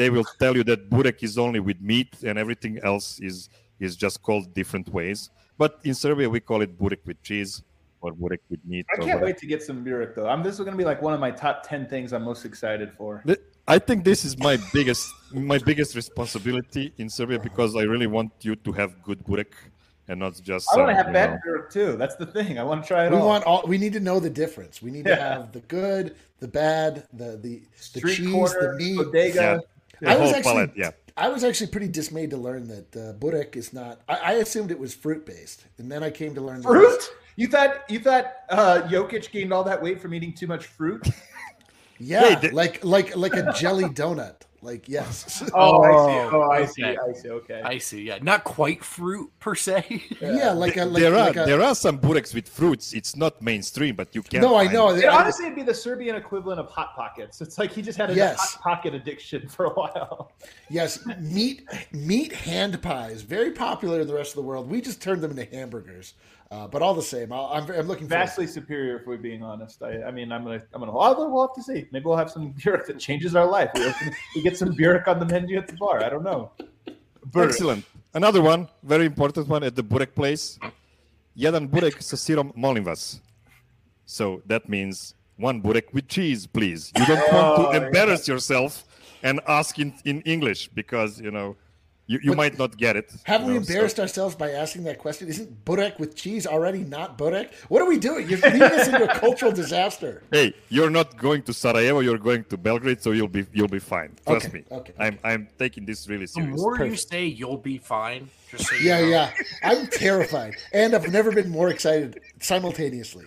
They will tell you that burek is only with meat and everything else is is just called different ways. But in Serbia, we call it burek with cheese or burek with meat. I can't wait to get some Burek though. I'm, this is gonna be like one of my top ten things I'm most excited for. Th- I think this is my biggest my biggest responsibility in Serbia because I really want you to have good burek and not just. I want to some, have bad know- Burek too. That's the thing. I want to try it We all. want all we need to know the difference. We need to have the good, the bad, the the, the Street cheese, corner, the meat. bodega. Yeah. I was actually palette, yeah. I was actually pretty dismayed to learn that uh, burek is not. I, I assumed it was fruit based, and then I came to learn that Fruit? You thought you thought uh, Jokic gained all that weight from eating too much fruit? Yeah, Hey, the- like like like a jelly donut. Like yes. Oh, I see. Oh, I see. okay. I see. Okay. I see. Yeah, not quite fruit per se. yeah, like a like, there are like a, there are some bureks with fruits. It's not mainstream, but you can. No, I know. It, I- honestly, it'd be the Serbian equivalent of hot pockets. It's like he just had a Yes. hot pocket addiction for a while. Yes, meat meat hand pies, very popular in the rest of the world. We just turned them into hamburgers, uh, but all the same, I'll, I'm I'm looking forward. Vastly superior, if we're being honest. I, I mean, I'm gonna, I'm gonna. Although we'll have to see. Maybe we'll have some Burek that changes our life. We, open, we get some Burek on the menu at the bar. I don't know. Burek. Excellent. Another one, very important one at the burek place. Jedan burek sa sirom, molim vas. So that means one burek with cheese, please. You don't want Oh, to embarrass yourself and ask in, in English because you know you, you But might not get it. Have you we know, so- embarrassed ourselves by asking that question? Isn't burek with cheese already not burek? What are we doing? You're leading us into a cultural disaster. Hey, you're not going to Sarajevo. You're going to Belgrade, so you'll be you'll be fine. Trust Okay, me. okay. I'm I'm taking this really seriously. The serious. more you Perfect. say you'll be fine, just so you Yeah, know. yeah. I'm terrified, and I've never been more excited simultaneously.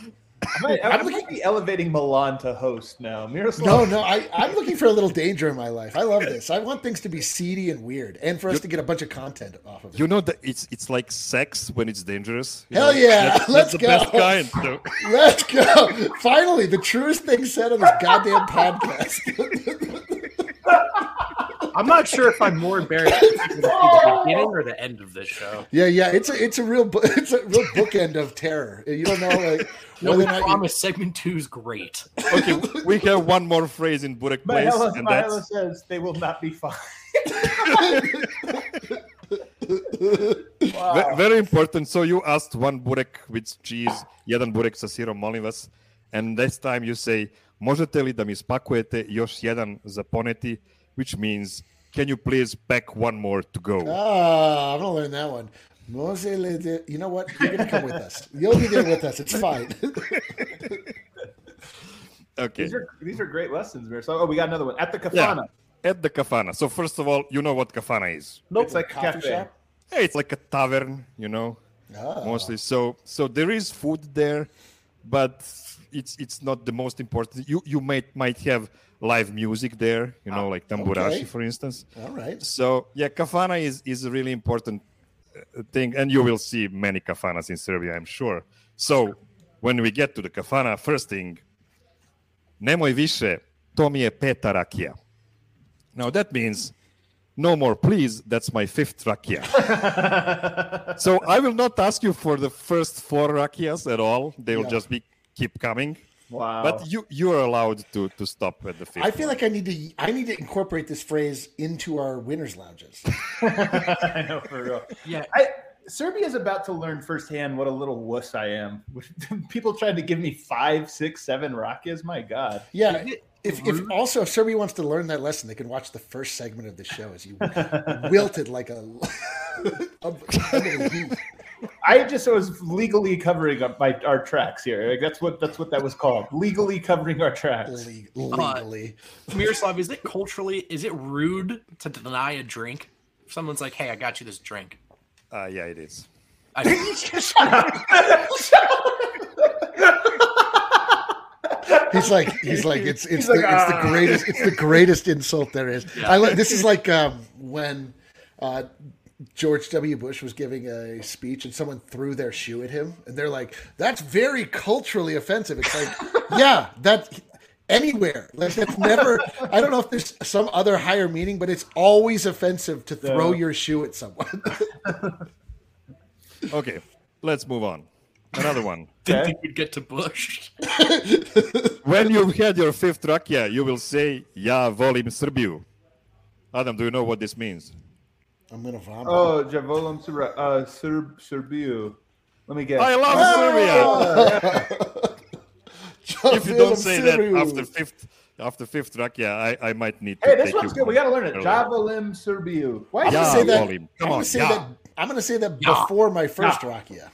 I might, I, I'm might looking- be elevating Milan to host now. Miroslav. No, no, I, I'm looking for a little danger in my life. I love this. I want things to be seedy and weird, and for us to get a bunch of content off of it. You know that it's it's like sex when it's dangerous. Hell know? yeah, That's, let's that's the go. best kind. so- Let's go! Finally, the truest thing said on this goddamn podcast. I'm not sure if I'm more embarrassed to see the beginning or the end of this show. yeah, yeah, it's a it's a real it's a real bookend of terror. You don't know like No, whether we or not you- promise segment two is great. okay, we have one more phrase in Burek place, Mahela, and Mahela that's says they will not be fine. ve- very important. So you asked one burek with cheese, jedan burek sa sirom, molim vas, and this time you say, možete li da mi spakujete još jedan za poneti, which means, can you please pack one more to go? Ah, I'm gonna learn that one. Mose You know what? You're gonna come with us. You'll be there with us. It's fine. Okay. These are these are great lessons, so Oh, we got another one at the Kafana. At the kafana. So first of all, you know what kafana is. It's like a Coffee cafe. shop? Hey, it's like a tavern, you know, Ah. mostly. So so there is food there, but it's it's not the most important. You you might might have live music there, you know, like tamburashi, okay. for instance. All right. So yeah, kafana is is a really important uh, thing, and you will see many kafanas in Serbia, I'm sure. So when we get to the kafana, first thing, nemoj više, to mi je peta rakija. Now that means No more, please. That's my fifth rakia. so I will not ask you for the first four rakias at all. They will Yeah. just be keep coming. Wow. But you you are allowed to to stop at the fifth. I feel one. like I need to I need to incorporate this phrase into our winners lounges. I know for real. Yeah. I, Serbia's about to learn firsthand what a little wuss I am. People trying to give me five, six, seven Rakias. My God. Yeah. If, if also if Serbia wants to learn that lesson, they can watch the first segment of the show as you wilted like a. a- a heat. I just was legally covering up my our tracks here. Like that's what that's what that was called. Legally covering our tracks. Le- legally. Miroslav, is it culturally is it rude to deny a drink? If someone's like, "Hey, I got you this drink," Uh, yeah, it is. I, He's like he's like it's it's the, like, it's the "Ah." greatest it's the greatest insult there is. I like this is like um, when uh, George W. Bush was giving a speech and someone threw their shoe at him and they're like, "That's very culturally offensive." It's like, yeah, that anywhere like that's never. I don't know if there's some other higher meaning, but it's always offensive to throw Yeah. your shoe at someone. Okay, let's move on. Another one. didn't think we'd get to Bush. when you've had your fifth rakia, you will say, "Ja volim Srbiju." Adam, do you know what this means? I'm gonna vomit. Oh, Javolim Serb, uh, Serb, Serbiu. Let me guess. I love Serbia. If you don't say that after fifth after fifth rakia, I, I might need to Hey, this take one's you good. We got to learn it. earlier. Javolim Serbiu. Why I'm gonna say that. volim. I'm Come gonna on, say yeah. that. I'm gonna say that Yeah. before my first Yeah. Rakia. Yeah,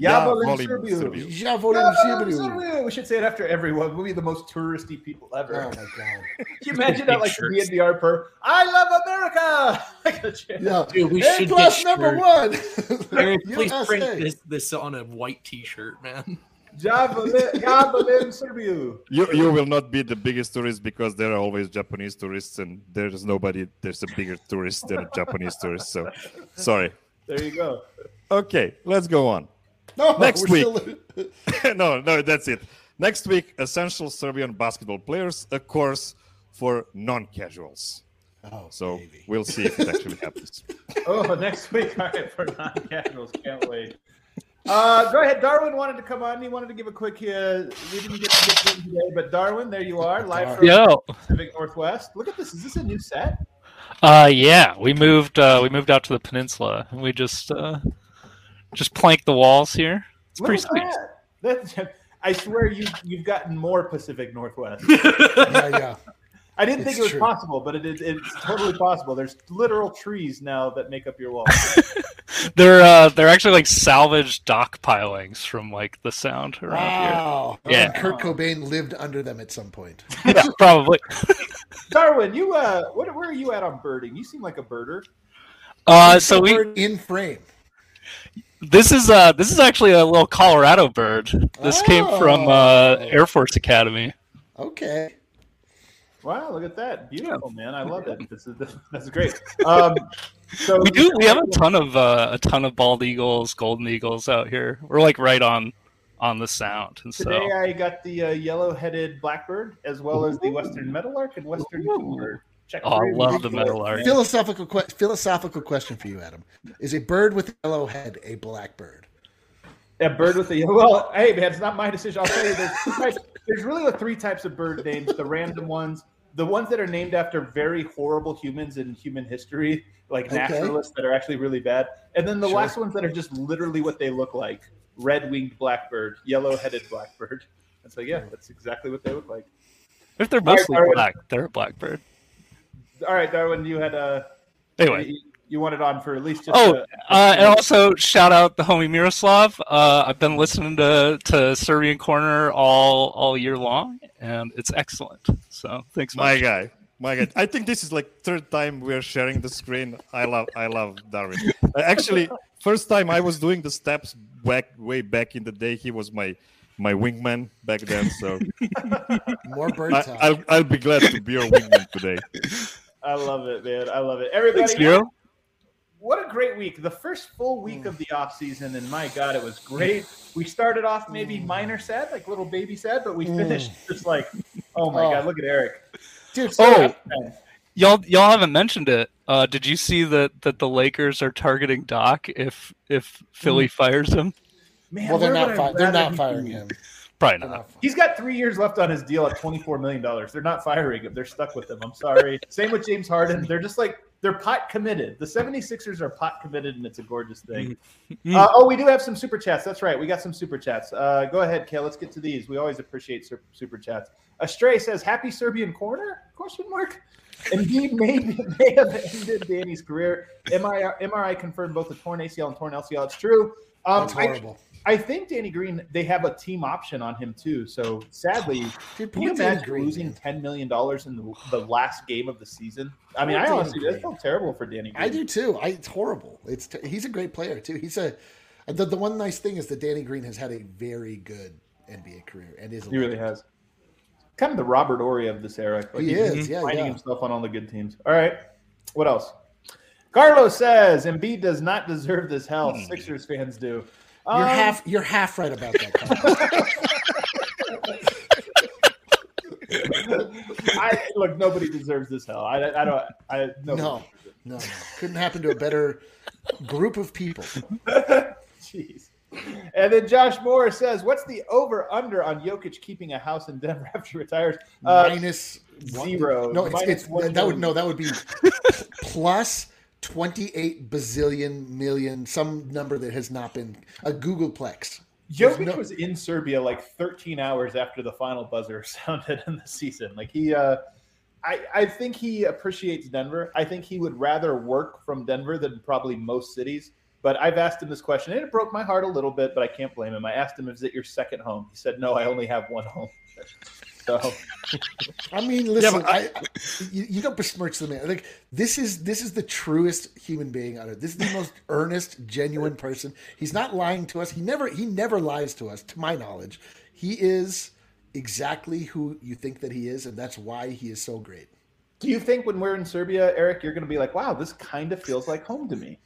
Javolim volim Serbiu? Serbiu. Ja volim Javolim Sibiru. Serbiu. We should say it after everyone. We'll be the most touristy people ever. Oh my god. Can you imagine that, like the Shirts. DNVR per? I love America. Like a chant. Yeah. Dude, we A should plus get number shirts. one. Aaron, please print this this on a white T-shirt, man. Javolim, Javolim Serbiu. You you will not be the biggest tourist because there are always Japanese tourists, and there's nobody. There's a bigger tourist than a Japanese tourist. So, sorry. There you go. Okay, let's go on. No, Next week. still- no, no, that's it. Next week, essential Serbian basketball players, a course for non-casuals. Oh, So baby. we'll see if it actually happens. Oh, next week. All right, for non-casuals. Can't wait. Uh, go ahead. Darwin wanted to come on. He wanted to give a quick. Uh, we didn't get to get to today, but Darwin, there you are, live from Yo, Pacific Northwest. Look at this. Is this a new set? uh, yeah, we moved. Uh, we moved out to the peninsula, and we just uh, just plank the walls here. It's Look pretty at sweet. that. That's, I swear you you've gotten more Pacific Northwest. yeah, yeah. I didn't think it was true. possible, but it is it's totally possible. There's literal trees now that make up your wall. They're uh, they're actually like salvaged dock pilings from like the sound around Wow. Yeah. Kurt Cobain lived under them at some point. Yeah, probably. Darwin, you uh, what, where are you at on birding? You seem like a birder. Uh, so we Bird in frame. This is uh this is actually a little Colorado bird. This came from uh, Oh. Air Force Academy. Okay. Wow, look at that! Beautiful, man. I love it. This is this is great. Um, so We do. We have a ton of uh, a ton of bald eagles, golden eagles out here. We're like right on on the sound, and so Today I got the uh, yellow-headed blackbird as well as the western meadowlark and western kingbird. Check Oh, I love the meadowlark. Philosophical que- philosophical question for you, Adam. Is a bird with a yellow head a blackbird? A bird with a yellow. Well, hey man, it's not my decision. I'll tell you, there's, types, there's really the three types of bird names: the random ones, the ones that are named after very horrible humans in human history, like Okay. naturalists that are actually really bad, and then the Sure. last ones that are just literally what they look like: red-winged blackbird, yellow-headed blackbird. And so yeah, that's exactly what they look like. if they're mostly Darwin. black, they're a blackbird. All right, Darwin, you had a Anyway. you, you wanted on for at least just. Oh, a- uh, and also shout out the homie Miroslav. Uh, I've been listening to to Serbian Corner all all year long, and it's excellent. So thanks, My much. guy, my guy. I think this is like third time we're sharing the screen. I love, I love Darwin. Uh, Actually, first time I was doing the steps back way back in the day. He was my my wingman back then. So More bird I. I'll I'll be glad to be your wingman today. I love it, man. I love it. Everybody, Thanks, Miro. what a great week. The first full week of the off season, and my God, it was great. We started off maybe mm. minor sad, like little baby sad, but we mm. finished just like, oh my Oh. God, look at Eric. Dude, Oh, Y'all, y'all haven't mentioned it. Uh, did you see that that the Lakers are targeting Doc if if Philly mm. fires him? Man, well, they're not. would Fi- they're not firing be? him. Probably not. not He's got three years left on his deal at $24 million. They're not firing him. They're stuck with him. I'm sorry. Same with James Harden. They're just like, they're pot committed. The 76ers are pot committed, and it's a gorgeous thing. Mm. Uh, oh, we do have some super chats. That's right. We got some super chats. Uh, go ahead, Kale. Let's get to these. We always appreciate sur- super chats. Astray says, Happy Serbian corner? Question mark. Indeed, may, may have ended Danny's career. MRI, MRI confirmed both the torn ACL and torn LCL. It's true. Um, That's horrible. I think Danny Green, they have a team option on him too. So sadly, Dude, can you imagine Green, losing man. ten million dollars in the, the last game of the season? I mean, Poor I Danny honestly, Green. that felt terrible for Danny Green. I do too. I, it's horrible. It's t- he's a great player too. He's a the, the one nice thing is that Danny Green has had a very good NBA career and is He really has. Kind of the Robert Horry of this era. Like, He is, yeah, finding yeah. himself on all the good teams. All right, what else? Carlos says Embiid does not deserve this hell. Hmm. Sixers fans do. You're Um, half you're half right about that. I look. Nobody deserves this hell. I, I don't. I no, no, no, couldn't happen to a better group of people. Jeez. And then Josh Moore says, "What's the over under on Jokic keeping a house in Denver after he retires?" Uh, Minus one- zero. No, it's, it's that would no, that would be plus twenty eight bazillion million, some number that has not been a googolplex. Jokic no- was in Serbia like 13 hours after the final buzzer sounded in the season. Like he, uh, I, I think he appreciates Denver. I think he would rather work from Denver than probably most cities. But I've asked him this question, and it broke my heart a little bit, but I can't blame him. I asked him, "Is it your second home?" He said, "No, I only have one home." So I mean, listen, but I, I, you, you don't besmirch the man. Like this is this is the truest human being out there. This is the most earnest, genuine person. He's not lying to us. He never he never lies to us, to my knowledge. He is exactly who you think that he is, and that's why he is so great. Do you think when we're in Serbia, Eric, you're going to be like, "Wow, this kind of feels like home to me"?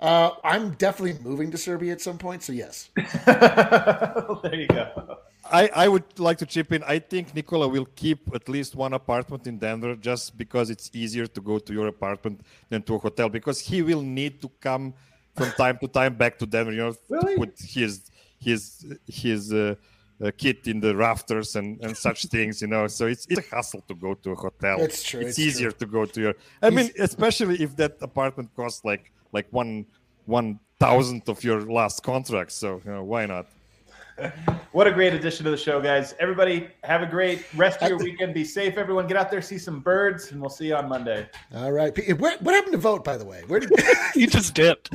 Uh, I'm definitely moving to Serbia at some point, so yes. there you go. I, I would like to chip in. I think Nikola will keep at least one apartment in Denver just because it's easier to go to your apartment than to a hotel because he will need to come from time to time back to Denver, you know, Really? to put his his his uh, uh, kit in the rafters and, and such things, you know. So it's it's a hassle to go to a hotel. It's true, It's, it's easier true. to go to your. I mean, especially if that apartment costs like like one one thousandth of your last contract. So you know, why not? What a great addition to the show, guys. Everybody, have a great rest of your weekend. Be safe, everyone. Get out there, see some birds, and we'll see you on Monday. All right. P- Where, what happened to Vogt, by the way? Where did You just dipped.